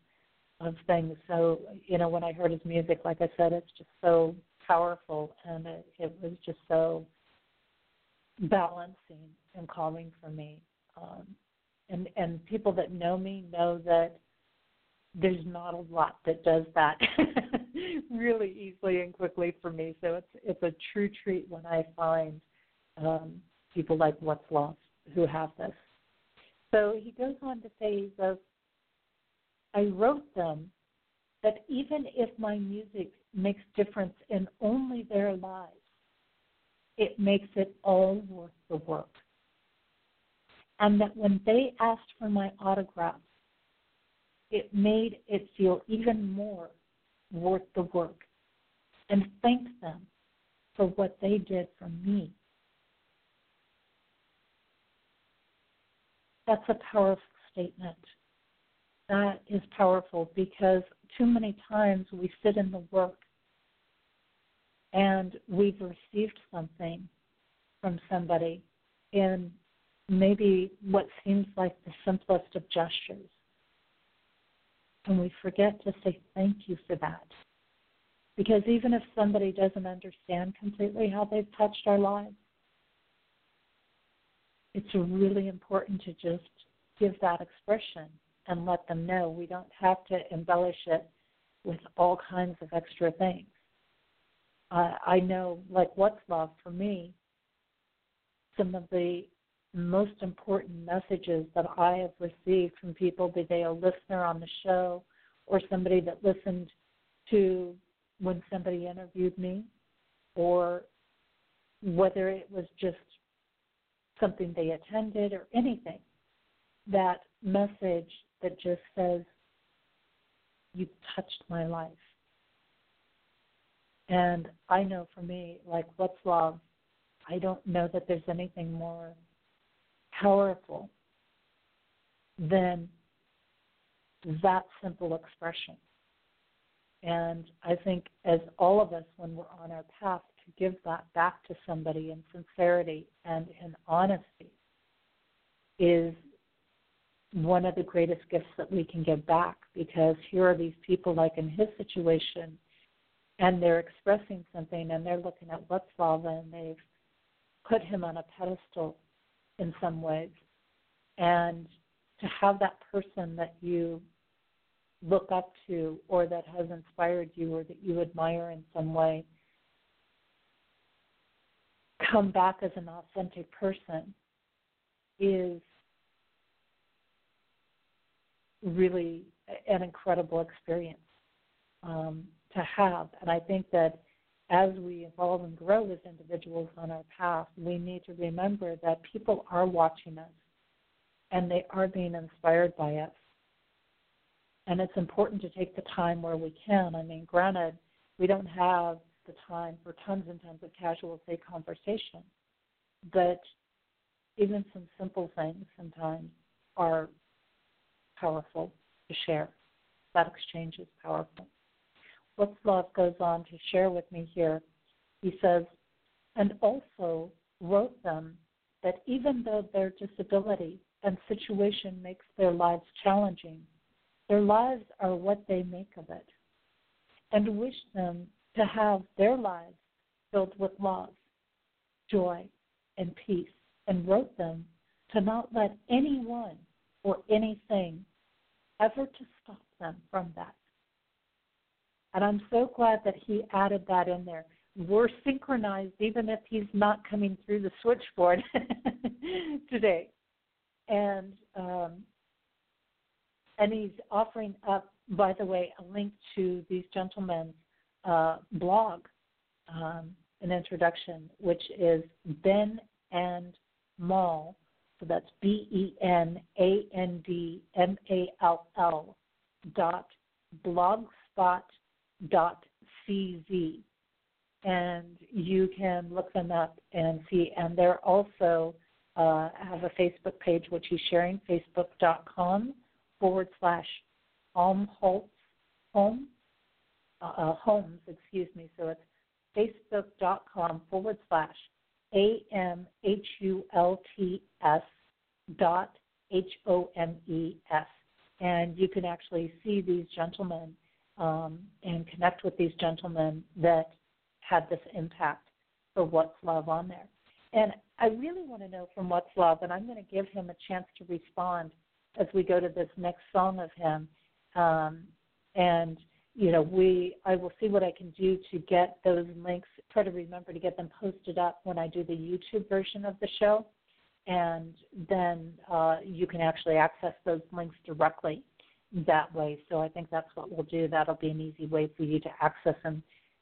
of things. So, you know, when I heard his music, like I said, it's just so powerful, and it, it was just so balancing and calming for me. Um, and and people that know me know that there's not a lot that does that really easily and quickly for me. So it's it's a true treat when I find um, people like Wutslav who have this. So he goes on to say, he says, I wrote them that even if my music makes difference in only their lives, it makes it all worth the work. And that when they asked for my autograph, it made it feel even more worth the work and thanked them for what they did for me. That's a powerful statement. That is powerful because too many times we sit in the work and we've received something from somebody in maybe what seems like the simplest of gestures. And we forget to say thank you for that. Because even if somebody doesn't understand completely how they've touched our lives, it's really important to just give that expression and let them know we don't have to embellish it with all kinds of extra things. Uh, I know, like Wutslav, for me, some of the most important messages that I have received from people, be they a listener on the show or somebody that listened to when somebody interviewed me, or whether it was just something they attended or anything, that message that just says, You've touched my life. And I know for me, like Wutslav? I don't know that there's anything more powerful than that simple expression. And I think as all of us, when we're on our path, to give that back to somebody in sincerity and in honesty is one of the greatest gifts that we can give back because here are these people like in his situation and they're expressing something and they're looking at Watslava and they've put him on a pedestal in some ways. And to have that person that you look up to or that has inspired you or that you admire in some way come back as an authentic person is really an incredible experience um, to have. And I think that as we evolve and grow as individuals on our path, we need to remember that people are watching us and they are being inspired by us. And it's important to take the time where we can. I mean, granted, we don't have the time for tons and tons of casual, say, conversation, but even some simple things sometimes are powerful to share. That exchange is powerful. Wutslav goes on to share with me here. He says, and also wrote them that even though their disability and situation makes their lives challenging, their lives are what they make of it, and wish them to have their lives filled with love, joy, and peace, and wrote them to not let anyone or anything ever to stop them from that. And I'm so glad that he added that in there. We're synchronized even if he's not coming through the switchboard today. And um, and he's offering up, by the way, a link to these gentlemen's uh, blog, um, an introduction, which is Ben and Mall. So that's B E N A N D M A L L dot blogspot dot cz, and you can look them up and see. And they're also uh, have a Facebook page which he's sharing, facebook.com forward slash Almholtz home uh, uh, homes, excuse me. So it's facebook.com forward slash A M H U L T S dot H O M E S. And you can actually see these gentlemen um, and connect with these gentlemen that had this impact for Wutslav on there. And I really want to know from Wutslav, and I'm going to give him a chance to respond as we go to this next song of him. Um, and you know, we I will see what I can do to get those links. Try to remember to get them posted up when I do the YouTube version of the show, and then uh, you can actually access those links directly that way. So I think that's what we'll do. That'll be an easy way for you to access them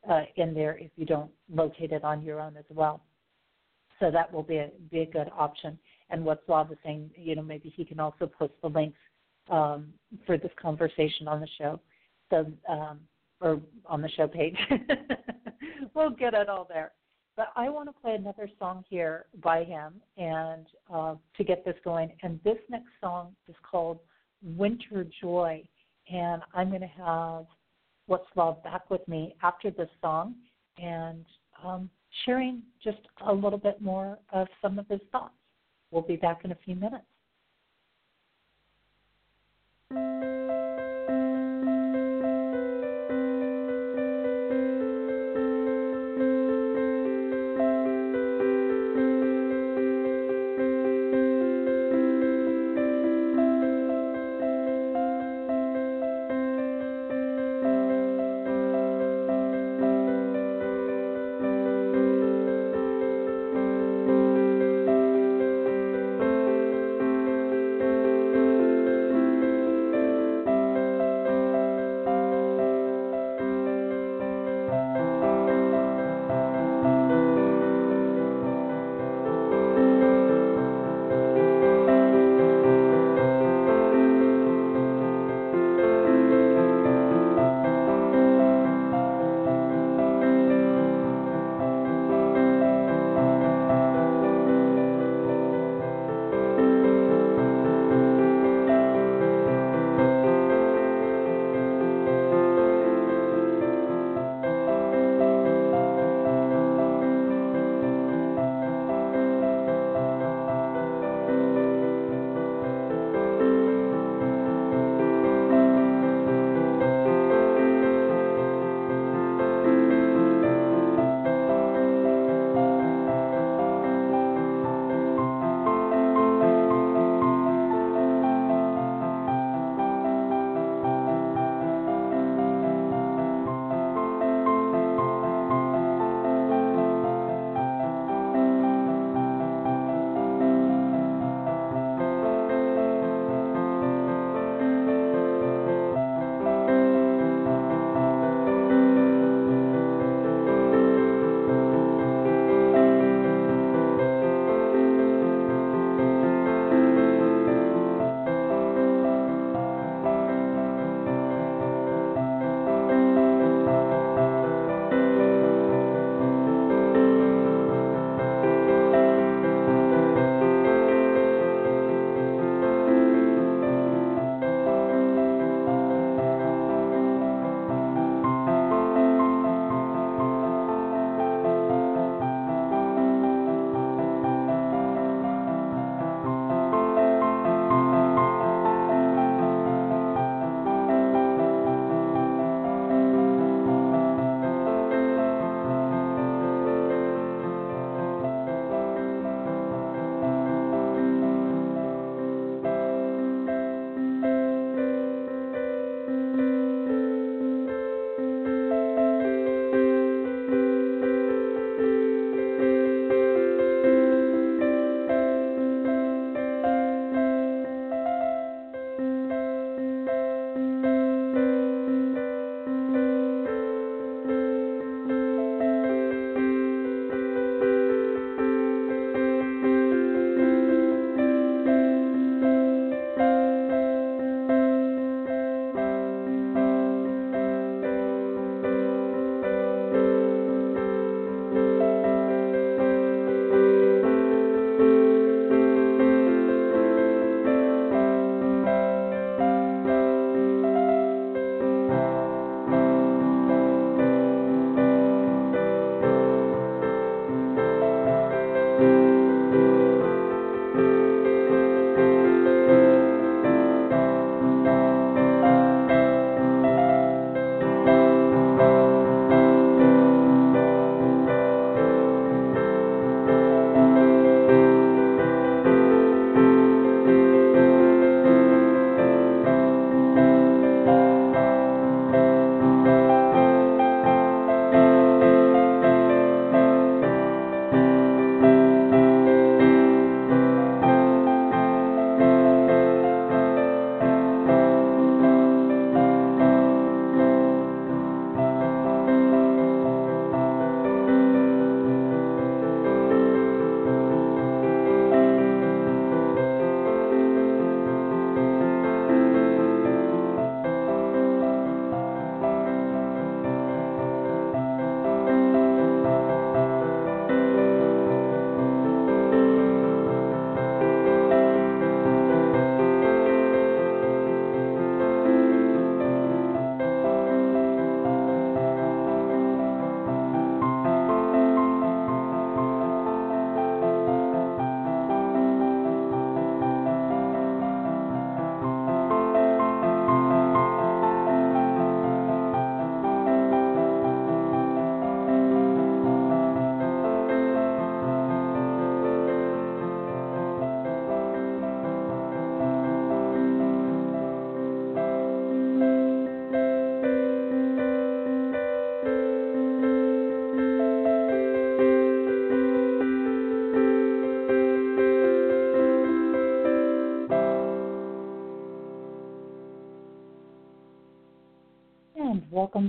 uh, in there if you don't locate it on your own as well. So that will be a be a good option. And Wutslav is saying, you know, maybe he can also post the links um, for this conversation on the show so um, or on the show page. we'll get it all there. But I want to play another song here by him and uh, to get this going. And this next song is called Winter Joy. And I'm going to have Wutslav back with me after this song and um, sharing just a little bit more of some of his thoughts. We'll be back in a few minutes.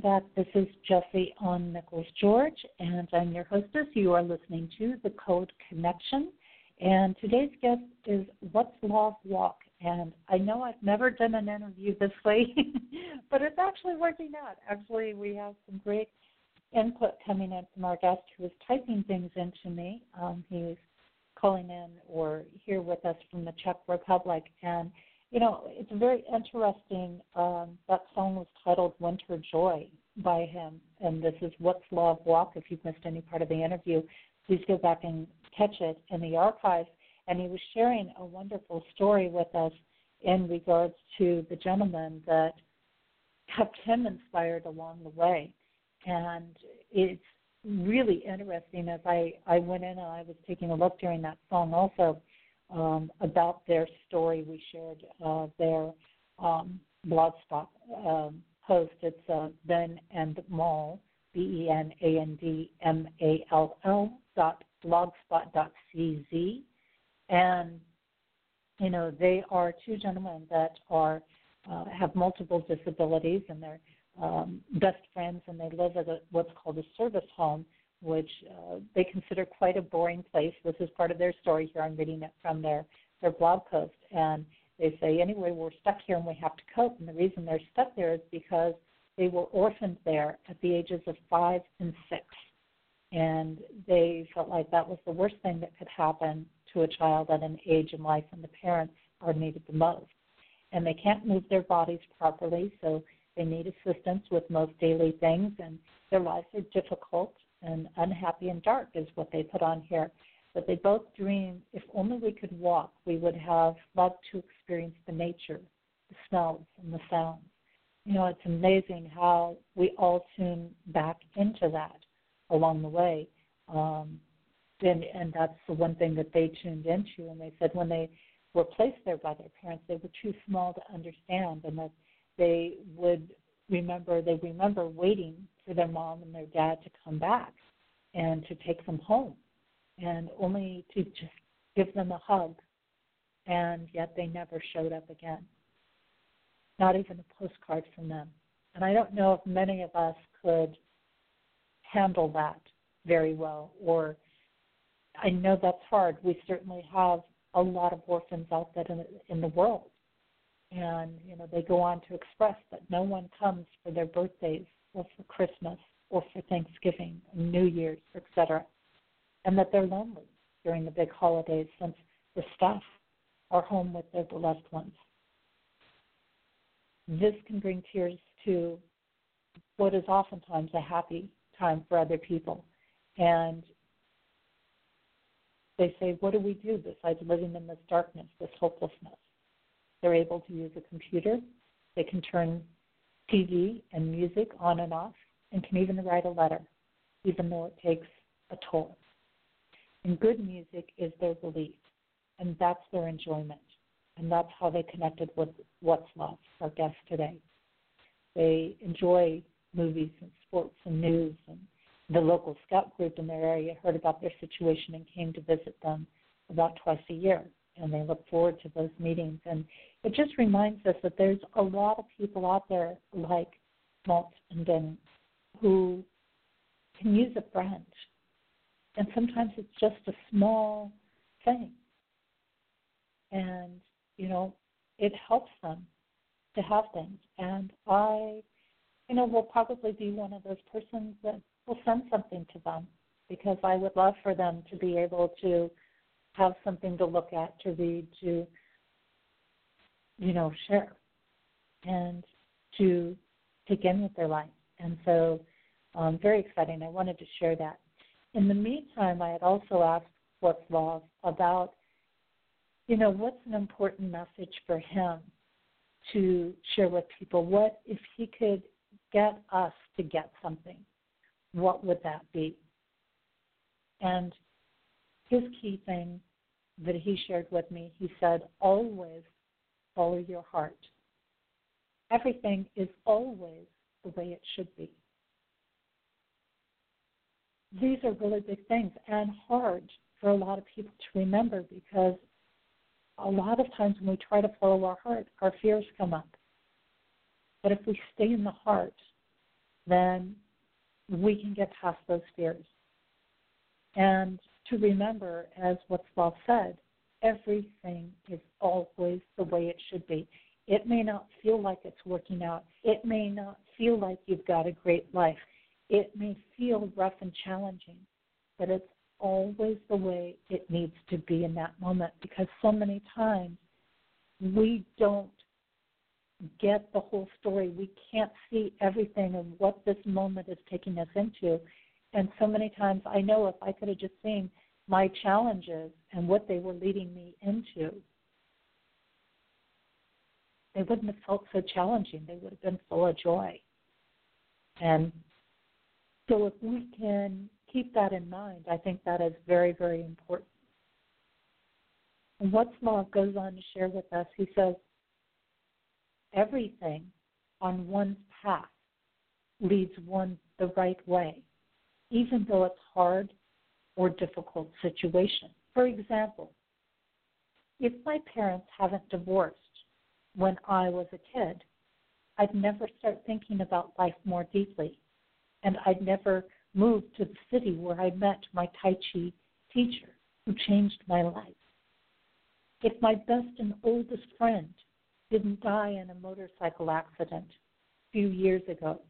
Welcome back. This is Jessie on Nichols George, and I'm your hostess. You are listening to The Code Connection, and today's guest is Wutslav Walk. And I know I've never done an interview this way, but it's actually working out. Actually, we have some great input coming in from our guest who is typing things into me. Um, he's calling in or here with us from the Czech Republic, and you know, it's very interesting. Um, that song was titled Winter Joy by him, and this is Wutslav Walk. If you've missed any part of the interview, please go back and catch it in the archives. And he was sharing a wonderful story with us in regards to the gentleman that kept him inspired along the way. And it's really interesting as I, I went in and I was taking a look during that song also um, about their story. We shared uh, their um, blogspot um, post. It's uh, Ben and Mall, B E N A N D M A L L dot blogspot dot cz, and you know they are two gentlemen that are uh, have multiple disabilities and they're um, best friends, and they live at a, what's called a service home which uh, they consider quite a boring place. This is part of their story here. I'm reading it from their, their blog post. And they say, anyway, we're stuck here and we have to cope. And the reason they're stuck there is because they were orphaned there at the ages of five and six. And they felt like that was the worst thing that could happen to a child at an age in life when the parents are needed the most. And they can't move their bodies properly, so they need assistance with most daily things, and their lives are difficult and unhappy and dark is what they put on here. But they both dream if only we could walk, we would have loved to experience the nature, the smells, and the sounds. You know, it's amazing how we all tune back into that along the way. Um, and, and that's the one thing that they tuned into. And they said when they were placed there by their parents, they were too small to understand, and that they would remember they remember waiting for their mom and their dad to come back and to take them home. And only to just give them a hug and yet they never showed up again. Not even a postcard from them. And i don't know if many of us could handle that very well or i know that's hard. We certainly have a lot of orphans out there in, the world and you know they go on to express that no one comes for their birthdays or for Christmas or for Thanksgiving, New Year's, etc., and that they're lonely during the big holidays since the staff are home with their beloved ones. This can bring tears to what is oftentimes a happy time for other people. And they say, What do we do besides living in this darkness, this hopelessness? They're able to use a computer. They can turn TV and music on and off, and can even write a letter, even though it takes a toll. And good music is their belief, and that's their enjoyment. And that's how they connected with Wutslav, our guest today. They enjoy movies and sports and news, and the local scout group in their area heard about their situation and came to visit them about twice a year and they look forward to those meetings. And it just reminds us that there's a lot of people out there like Malt and Ben who can use a friend. And sometimes it's just a small thing. And, you know, it helps them to have things. And I, you know, will probably be one of those persons that will send something to them because I would love for them to be able to have something to look at, to read, to you know, share and to take in with their life. And so um, very exciting. I wanted to share that. In the meantime, I had also asked Wutslav about, you know, what's an important message for him to share with people? What if he could get us to get something? What would that be? And his key thing that he shared with me, he said, always follow your heart. Everything is always the way it should be. These are really big things and hard for a lot of people to remember because a lot of times when we try to follow our heart, our fears come up. But if we stay in the heart, then we can get past those fears. And to remember, as Wutslav said, everything is always the way it should be. It may not feel like it's working out. It may not feel like you've got a great life. It may feel rough and challenging, but it's always the way it needs to be in that moment because so many times we don't get the whole story. We can't see everything of what this moment is taking us into. And so many times I know if I could have just seen my challenges and what they were leading me into, they wouldn't have felt so challenging. They would have been full of joy. And so if we can keep that in mind, I think that is very, very important. And Wutslav goes on to share with us, he says, everything on one's path leads one the right way, even though it's hard or difficult situation. For example, if my parents haven't divorced when I was a kid, I'd never start thinking about life more deeply, and I'd never move to the city where I met my Tai Chi teacher who changed my life. If my best and oldest friend didn't die in a motorcycle accident a few years ago,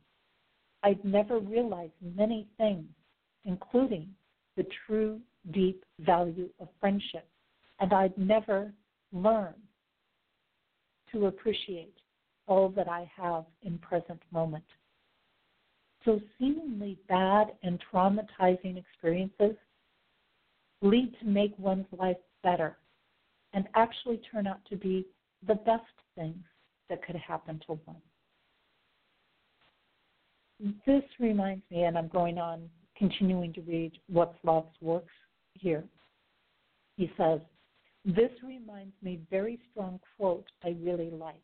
I'd never realized many things, including the true deep value of friendship. And I'd never learn to appreciate all that I have in present moment. So seemingly bad and traumatizing experiences lead to make one's life better and actually turn out to be the best things that could happen to one. This reminds me, and I'm going on continuing to read Wutslav's works here. He says, This reminds me very strong quote I really like.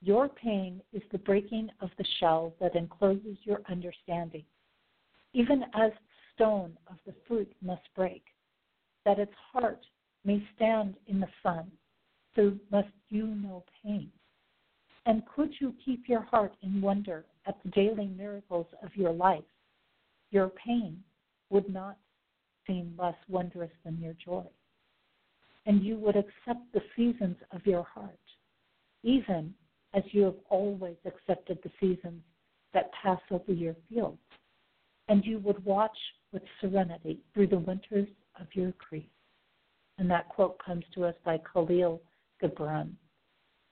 Your pain is the breaking of the shell that encloses your understanding, even as the stone of the fruit must break, that its heart may stand in the sun, so must you know pain. And could you keep your heart in wonder at the daily miracles of your life, your pain would not seem less wondrous than your joy. And you would accept the seasons of your heart, even as you have always accepted the seasons that pass over your fields. And you would watch with serenity through the winters of your grief. And that quote comes to us by Khalil Gibran.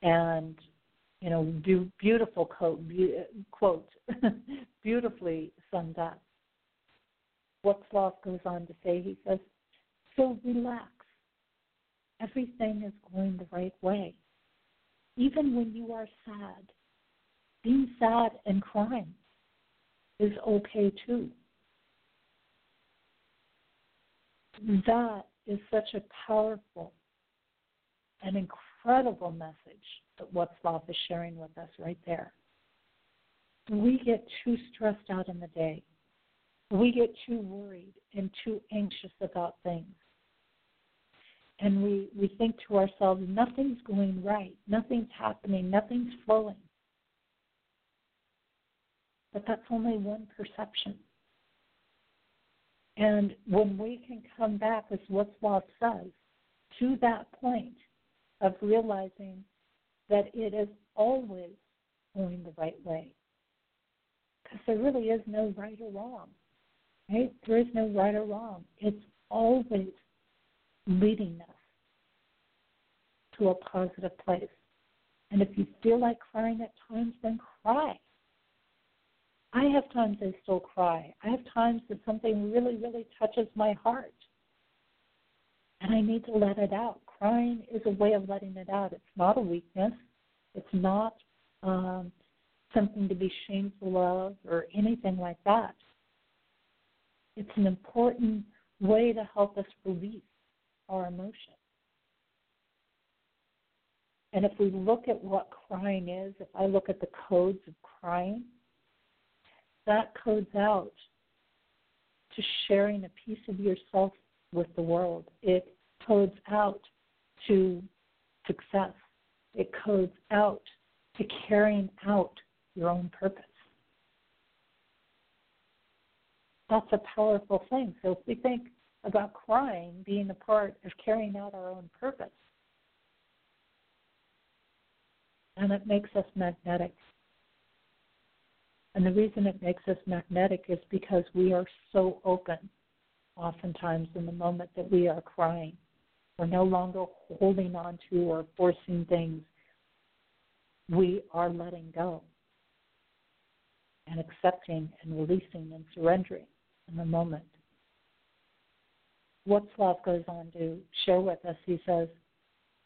And you know, be- beautiful quote, be- quote beautifully summed up. Wutslav goes on to say, he says, so relax. Everything is going the right way. Even when you are sad, being sad and crying is okay too. That is such a powerful and incredible message that Wutslav is sharing with us right there. We get too stressed out in the day. We get too worried and too anxious about things. And we, we think to ourselves, nothing's going right, nothing's happening, nothing's flowing. But that's only one perception. And when we can come back, as Wutslav says, to that point of realizing that it is always going the right way. Because there really is no right or wrong. Right? There is no right or wrong. It's always leading us to a positive place. And if you feel like crying at times, then cry. I have times I still cry. I have times that something really, really touches my heart. And I need to let it out. Crying is a way of letting it out. It's not a weakness. It's not um, something to be shameful of or anything like that. It's an important way to help us release our emotions. And if we look at what crying is, if I look at the codes of crying, that codes out to sharing a piece of yourself with the world. It codes out to success. It codes out to carrying out your own purpose. that's a powerful thing. So if we think about crying being a part of carrying out our own purpose, and it makes us magnetic. And the reason it makes us magnetic is because we are so open, oftentimes, in the moment that we are crying. We're no longer holding on to or forcing things. We are letting go and accepting and releasing and surrendering in the moment. Wutslav goes on to share with us, he says,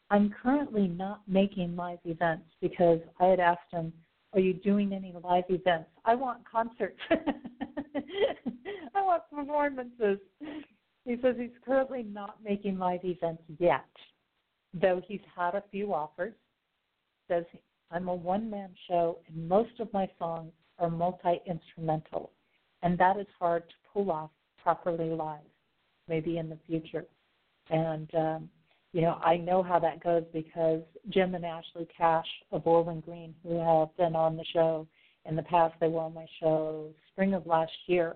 I'm currently not making live events because I had asked him, Are you doing any live events? I want concerts. I want performances. He says he's currently not making live events yet, though he's had a few offers. Says I'm a one man show and most of my songs are multi instrumental, and that is hard to pull off properly live, maybe in the future. And um, you know, I know how that goes because Jim and Ashley Cash of Bowling Green, who have been on the show in the past, they were on my show spring of last year,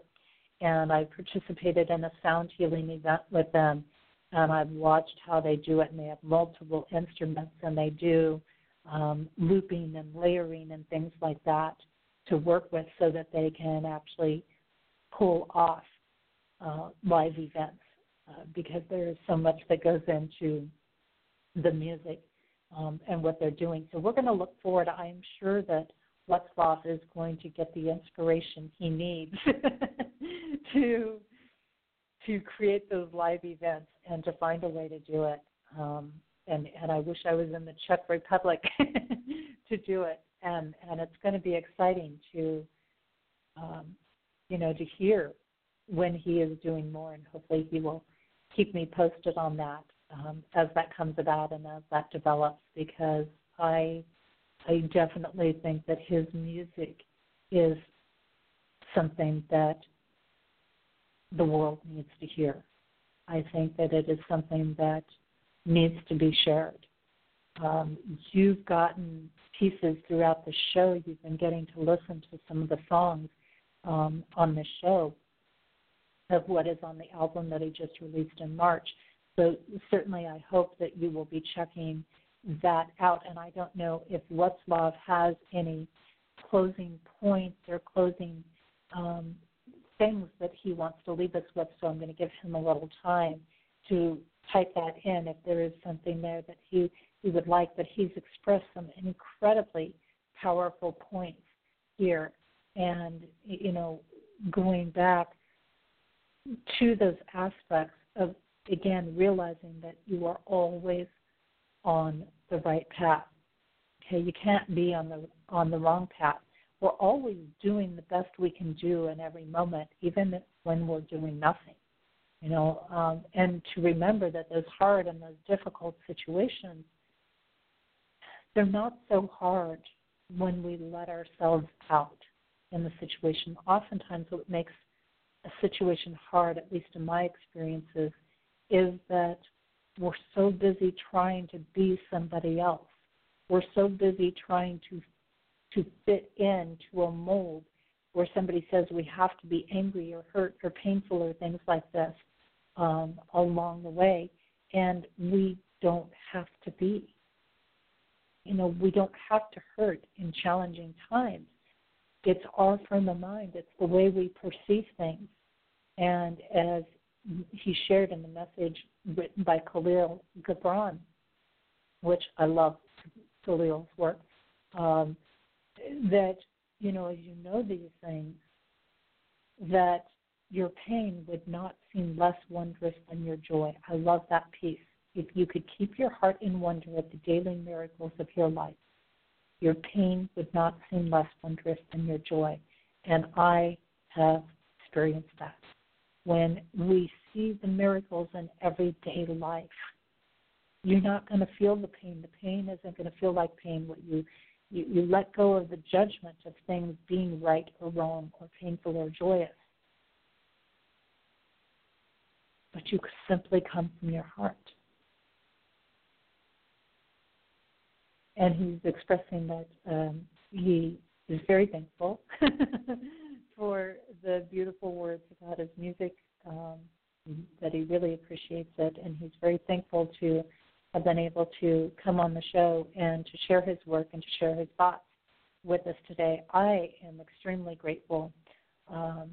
and I participated in a sound healing event with them. And I've watched how they do it, and they have multiple instruments, and they do um, looping and layering and things like that to work with so that they can actually pull off uh, live events uh, because there is so much that goes into the music um, and what they're doing. So we're going to look forward. I'm sure that Wutslav is going to get the inspiration he needs to to create those live events and to find a way to do it. Um, and and I wish I was in the Czech Republic to do it. And and it's going to be exciting to um, you know to hear when he is doing more, and hopefully he will keep me posted on that um, as that comes about and as that develops because I I definitely think that his music is something that the world needs to hear. I think that it is something that needs to be shared. Um, you've gotten pieces throughout the show. You've been getting to listen to some of the songs um, on the show of what is on the album that he just released in March. So certainly, I hope that you will be checking that out. And I don't know if Wutslav has any closing points or closing um, things that he wants to leave us with. So I'm going to give him a little time to type that in if there is something there that he he would like. But he's expressed some incredibly powerful points here, and you know, going back to those aspects of again realizing that you are always on the right path. Okay, you can't be on the on the wrong path. We're always doing the best we can do in every moment, even when we're doing nothing. You know, um, and to remember that those hard and those difficult situations, they're not so hard when we let ourselves out in the situation. Oftentimes, what makes a situation hard, at least in my experiences, is that we're so busy trying to be somebody else. We're so busy trying to to fit into a mold where somebody says we have to be angry or hurt or painful or things like this um, along the way, and we don't have to be. You know, we don't have to hurt in challenging times. It's our frame of mind. It's the way we perceive things. And as he shared in the message written by Khalil Gibran, which I love Khalil's work, um, that, you know, as you know these things, that your pain would not seem less wondrous than your joy. I love that piece. If you could keep your heart in wonder at the daily miracles of your life, your pain would not seem less wondrous than your joy. And I have experienced that when we see the miracles in everyday life. You're not going to feel the pain. The pain isn't going to feel like pain. What you, you, you let go of the judgment of things being right or wrong or painful or joyous. But you simply come from your heart. And he's expressing that um, he is very thankful for the beautiful words about his music, um, that he really appreciates it, and he's very thankful to have been able to come on the show and to share his work and to share his thoughts with us today. I am extremely grateful. Um,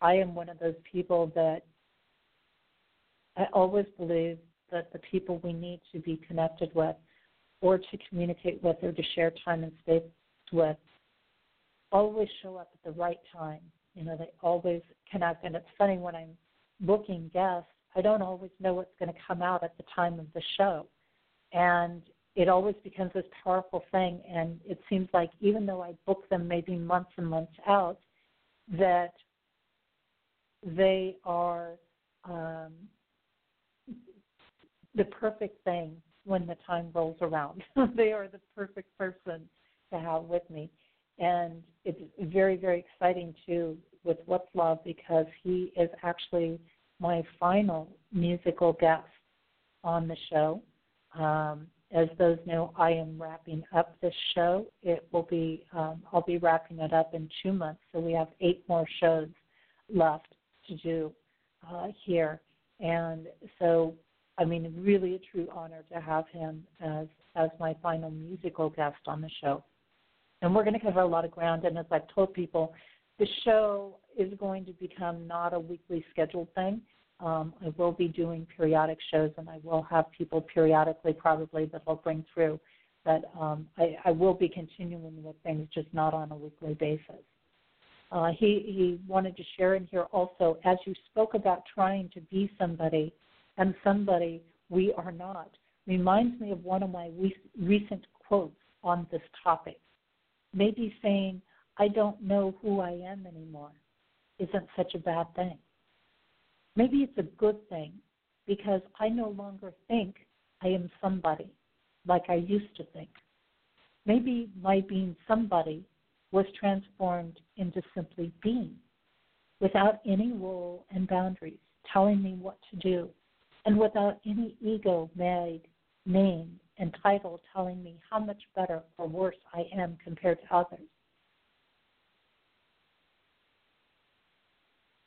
I am one of those people that I always believe that the people we need to be connected with or to communicate with or to share time and space with always show up at the right time. You know, they always connect. And it's funny when I'm booking guests, I don't always know what's going to come out at the time of the show. And it always becomes this powerful thing. And it seems like even though I book them maybe months and months out, that they are um, the perfect thing when the time rolls around. they are the perfect person to have with me. And it's very, very exciting too with Wutslav because he is actually my final musical guest on the show. Um, as those know, I am wrapping up this show. It will be um, I'll be wrapping it up in two months, so we have eight more shows left to do uh, here. And so I mean, really a true honor to have him as as my final musical guest on the show. And we're going to cover a lot of ground. And as I've told people, the show is going to become not a weekly scheduled thing. Um, I will be doing periodic shows, and I will have people periodically probably that I'll bring through. But um, I, I will be continuing with things, just not on a weekly basis. Uh, he he wanted to share in here also, as you spoke about trying to be somebody and somebody we are not reminds me of one of my recent quotes on this topic. Maybe saying, I don't know who I am anymore isn't such a bad thing. Maybe it's a good thing because I no longer think I am somebody like I used to think. Maybe my being somebody was transformed into simply being without any role and boundaries telling me what to do and without any ego made name and title telling me how much better or worse I am compared to others.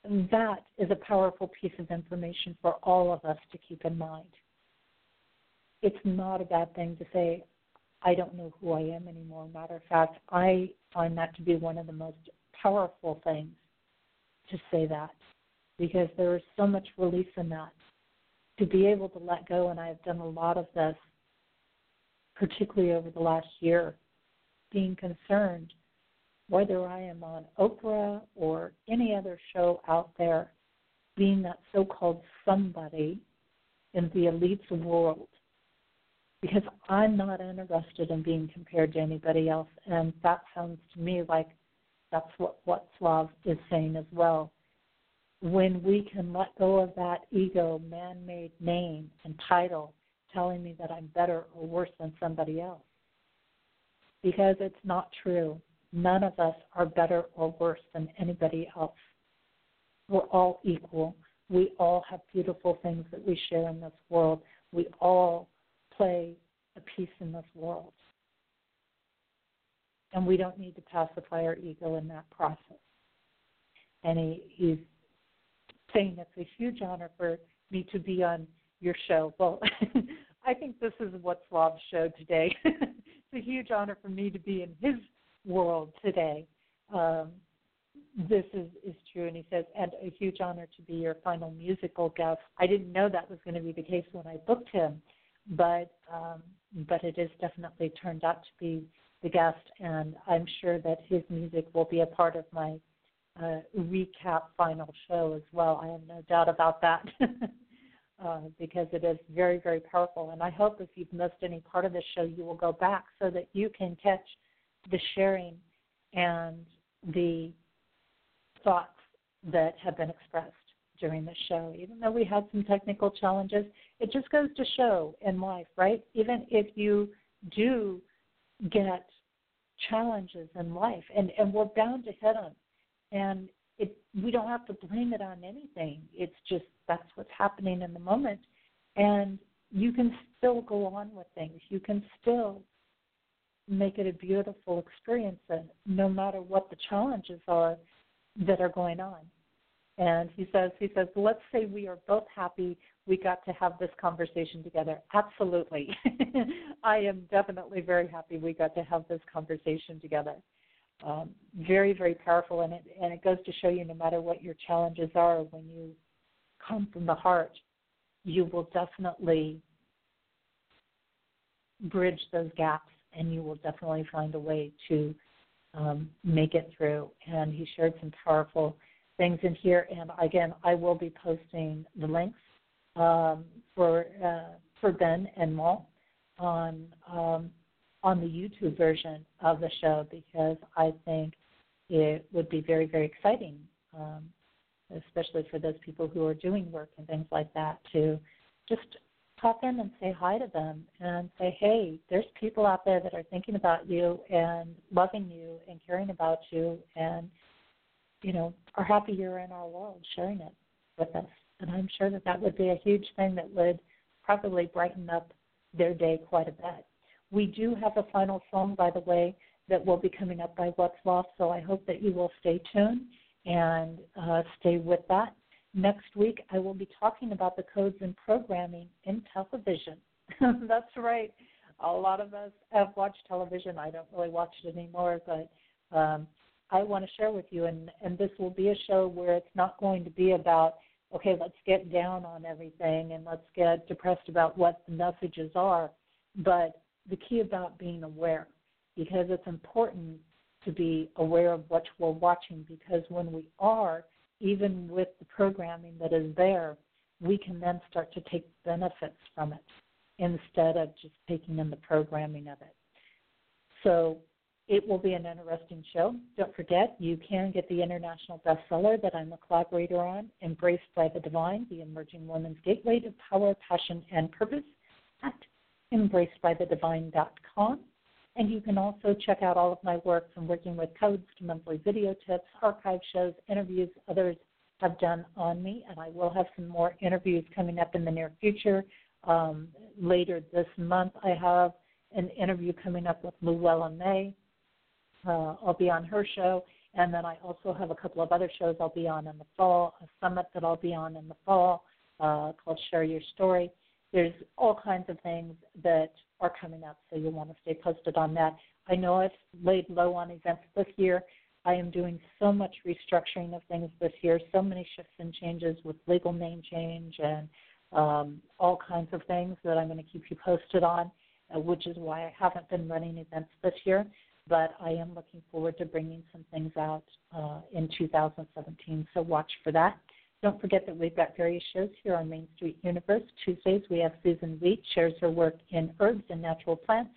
That is a powerful piece of information for all of us to keep in mind. It's not a bad thing to say, I don't know who I am anymore. Matter of fact, I find that to be one of the most powerful things to say that because there is so much release in that to be able to let go, and I've done a lot of this, particularly over the last year, being concerned whether I am on Oprah or any other show out there, being that so called somebody in the elite's world. Because I'm not interested in being compared to anybody else, and that sounds to me like that's what what Slav is saying as well when we can let go of that ego man made name and title telling me that I'm better or worse than somebody else. Because it's not true. None of us are better or worse than anybody else. We're all equal. We all have beautiful things that we share in this world. We all play a piece in this world. And we don't need to pacify our ego in that process. And he, he's saying it's a huge honor for me to be on your show. Well, I think this is Wutslav's show today. it's a huge honor for me to be in his world today. Um, this is, is true. And he says, and a huge honor to be your final musical guest. I didn't know that was going to be the case when I booked him, but um, but it is definitely turned out to be the guest, and I'm sure that his music will be a part of my uh, recap final show as well. I have no doubt about that uh, because it is very, very powerful. And I hope if you've missed any part of the show, you will go back so that you can catch the sharing and the thoughts that have been expressed during the show. Even though we had some technical challenges, it just goes to show in life, right? Even if you do get challenges in life, and, and we're bound to hit them and it we don't have to blame it on anything. It's just that's what's happening in the moment, and you can still go on with things. You can still make it a beautiful experience, and no matter what the challenges are that are going on. And he says, he says, let's say we are both happy we got to have this conversation together. Absolutely. I am definitely very happy we got to have this conversation together. Um, very, very powerful, and it and it goes to show you, no matter what your challenges are, when you come from the heart, you will definitely bridge those gaps, and you will definitely find a way to um, make it through. And he shared some powerful things in here. And again, I will be posting the links um, for uh, for Ben and Mal on um, on the YouTube version of the show because I think it would be very very exciting, um, especially for those people who are doing work and things like that to just pop in and say hi to them and say, hey, there's people out there that are thinking about you and loving you and caring about you and you know are happy you're in our world, sharing it with us. And I'm sure that that would be a huge thing that would probably brighten up their day quite a bit. We do have a final song, by the way, that will be coming up by Wutslav, so I hope that you will stay tuned and uh, stay with that. Next week, I will be talking about the codes and programming in television. That's right. A lot of us have watched television. I don't really watch it anymore, but um, I want to share with you. And, and this will be a show where it's not going to be about, okay, let's get down on everything and let's get depressed about what the messages are, but the key about being aware, because it's important to be aware of what we're watching, because when we are, even with the programming that is there, we can then start to take benefits from it instead of just taking in the programming of it. So it will be an interesting show. Don't forget, you can get the international bestseller that I'm a collaborator on, Embraced by the Divine, the Emerging Woman's Gateway to Power, Passion, and Purpose at embracedbythedivine.com. And you can also check out all of my work from working with codes to monthly video tips, archive shows, interviews others have done on me. And I will have some more interviews coming up in the near future. Um, later this month, I have an interview coming up with Luella May. Uh, I'll be on her show. And then I also have a couple of other shows I'll be on in the fall, a summit that I'll be on in the fall uh, called Share Your Story there's all kinds of things that are coming up, so you'll want to stay posted on that. I know I've laid low on events this year. I am doing so much restructuring of things this year, so many shifts and changes with legal name change and um, all kinds of things that I'm going to keep you posted on, uh, which is why I haven't been running events this year. But I am looking forward to bringing some things out uh, in 2017, so watch for that. Don't forget that we've got various shows here on Main Street Universe. Tuesdays we have Susan Wheat shares her work in herbs and natural plants.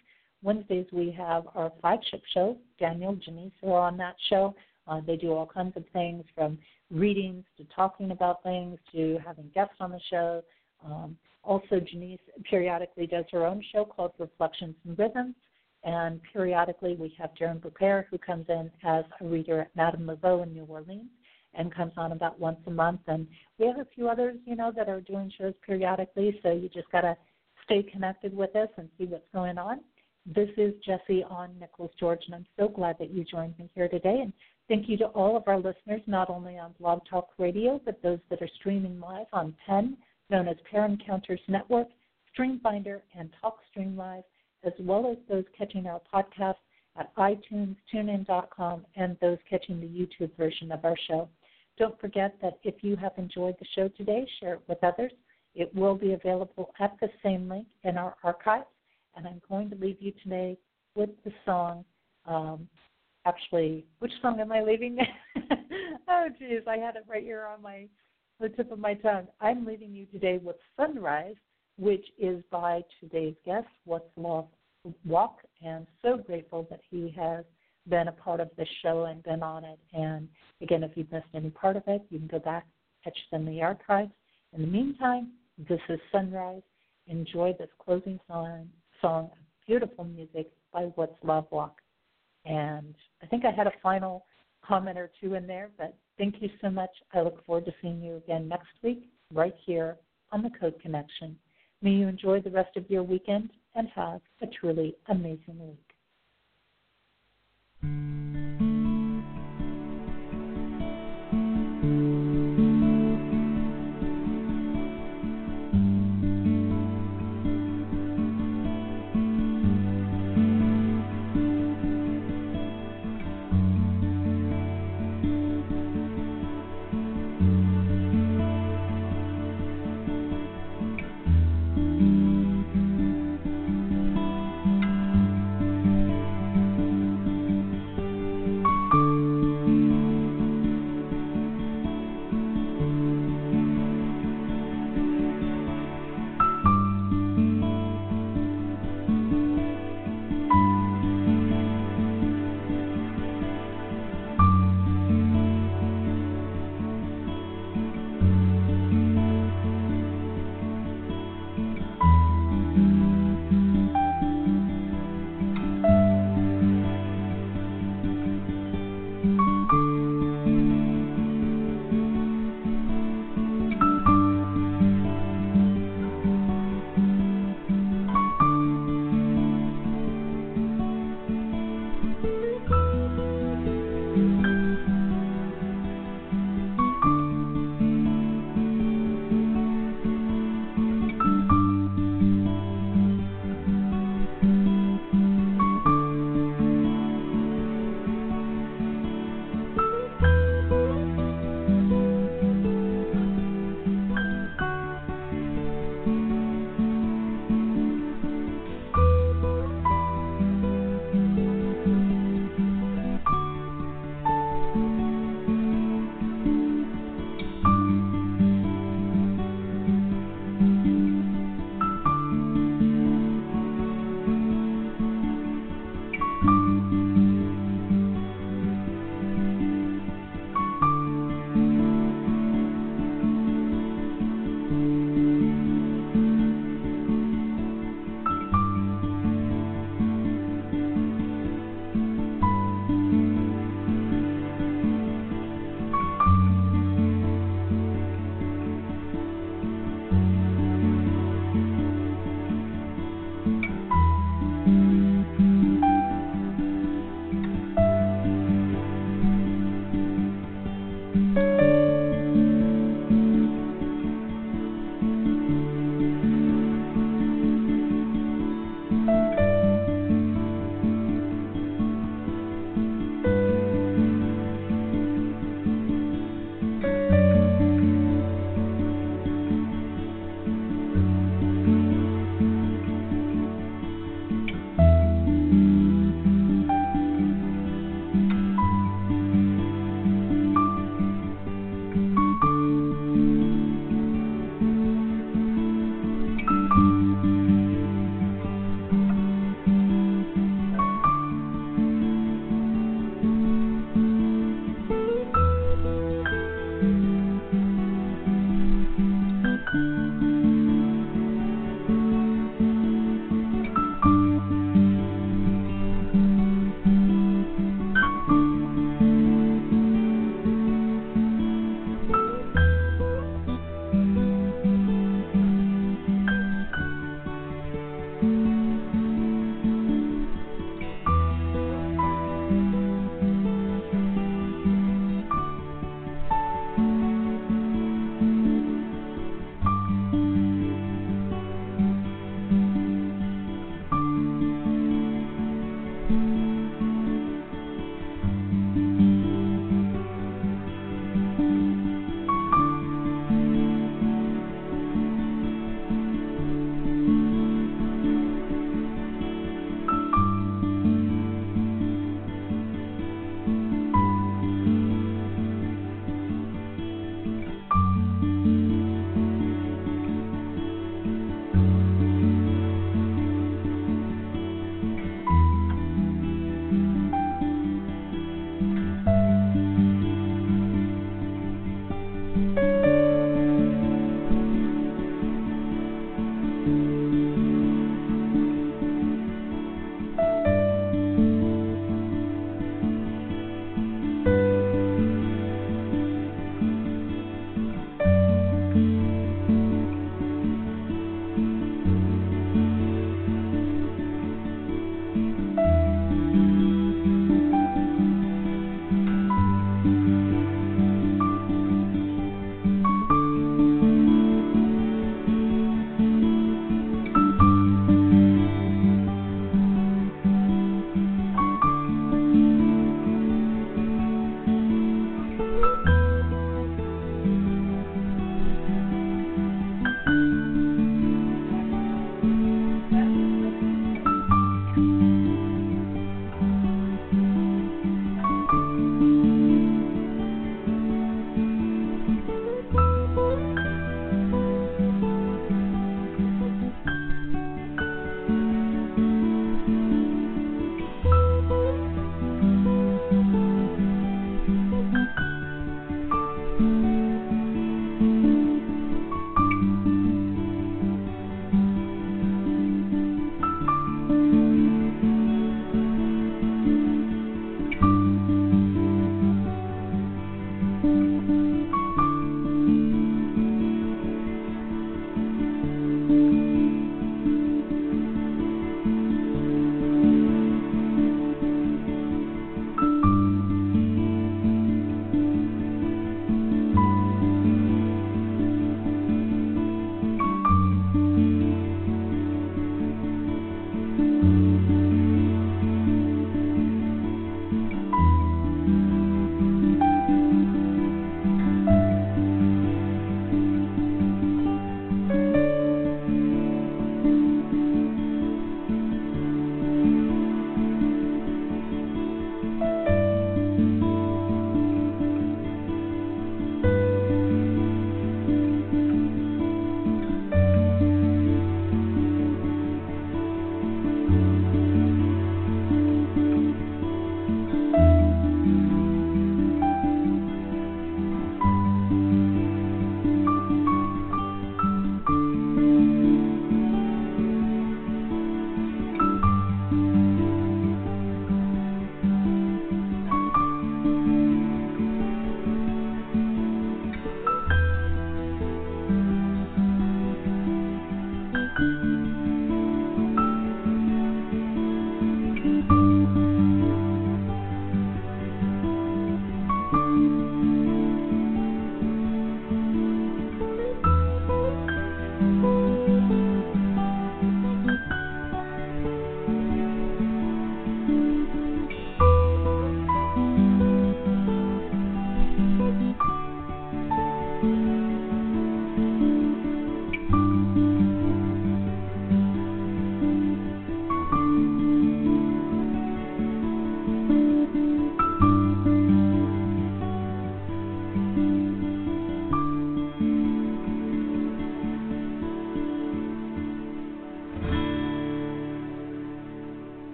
Wednesdays we have our flagship show. Daniel, Janice are on that show. Uh, they do all kinds of things from readings to talking about things to having guests on the show. Um, also, Janice periodically does her own show called Reflections and Rhythms. And periodically we have Darren Bouquet who comes in as a reader at Madame Laveau in New Orleans and comes on about once a month. And we have a few others, you know, that are doing shows periodically. So you just got to stay connected with us and see what's going on. This is Jesse on Nicholas George, and I'm so glad that you joined me here today. And thank you to all of our listeners, not only on Blog Talk Radio, but those that are streaming live on PEN, known as Pair Encounters Network, Streamfinder, and TalkStream Live, as well as those catching our podcast at iTunes, TuneIn.com, and those catching the YouTube version of our show. Don't forget that if you have enjoyed the show today, share it with others. It will be available at the same link in our archives. And I'm going to leave you today with the song. Um, actually, which song am I leaving? oh, geez, I had it right here on my the tip of my tongue. I'm leaving you today with Sunrise, which is by today's guest, Wutslav Walk, and so grateful that he has been a part of the show and been on it. And again, if you've missed any part of it, you can go back, catch them in the archives. In the meantime, this is Sunrise. Enjoy this closing song, song beautiful music by Wutslav Walk. And I think I had a final comment or two in there, but thank you so much. I look forward to seeing you again next week, right here on the Code Connection. May you enjoy the rest of your weekend and have a truly amazing week.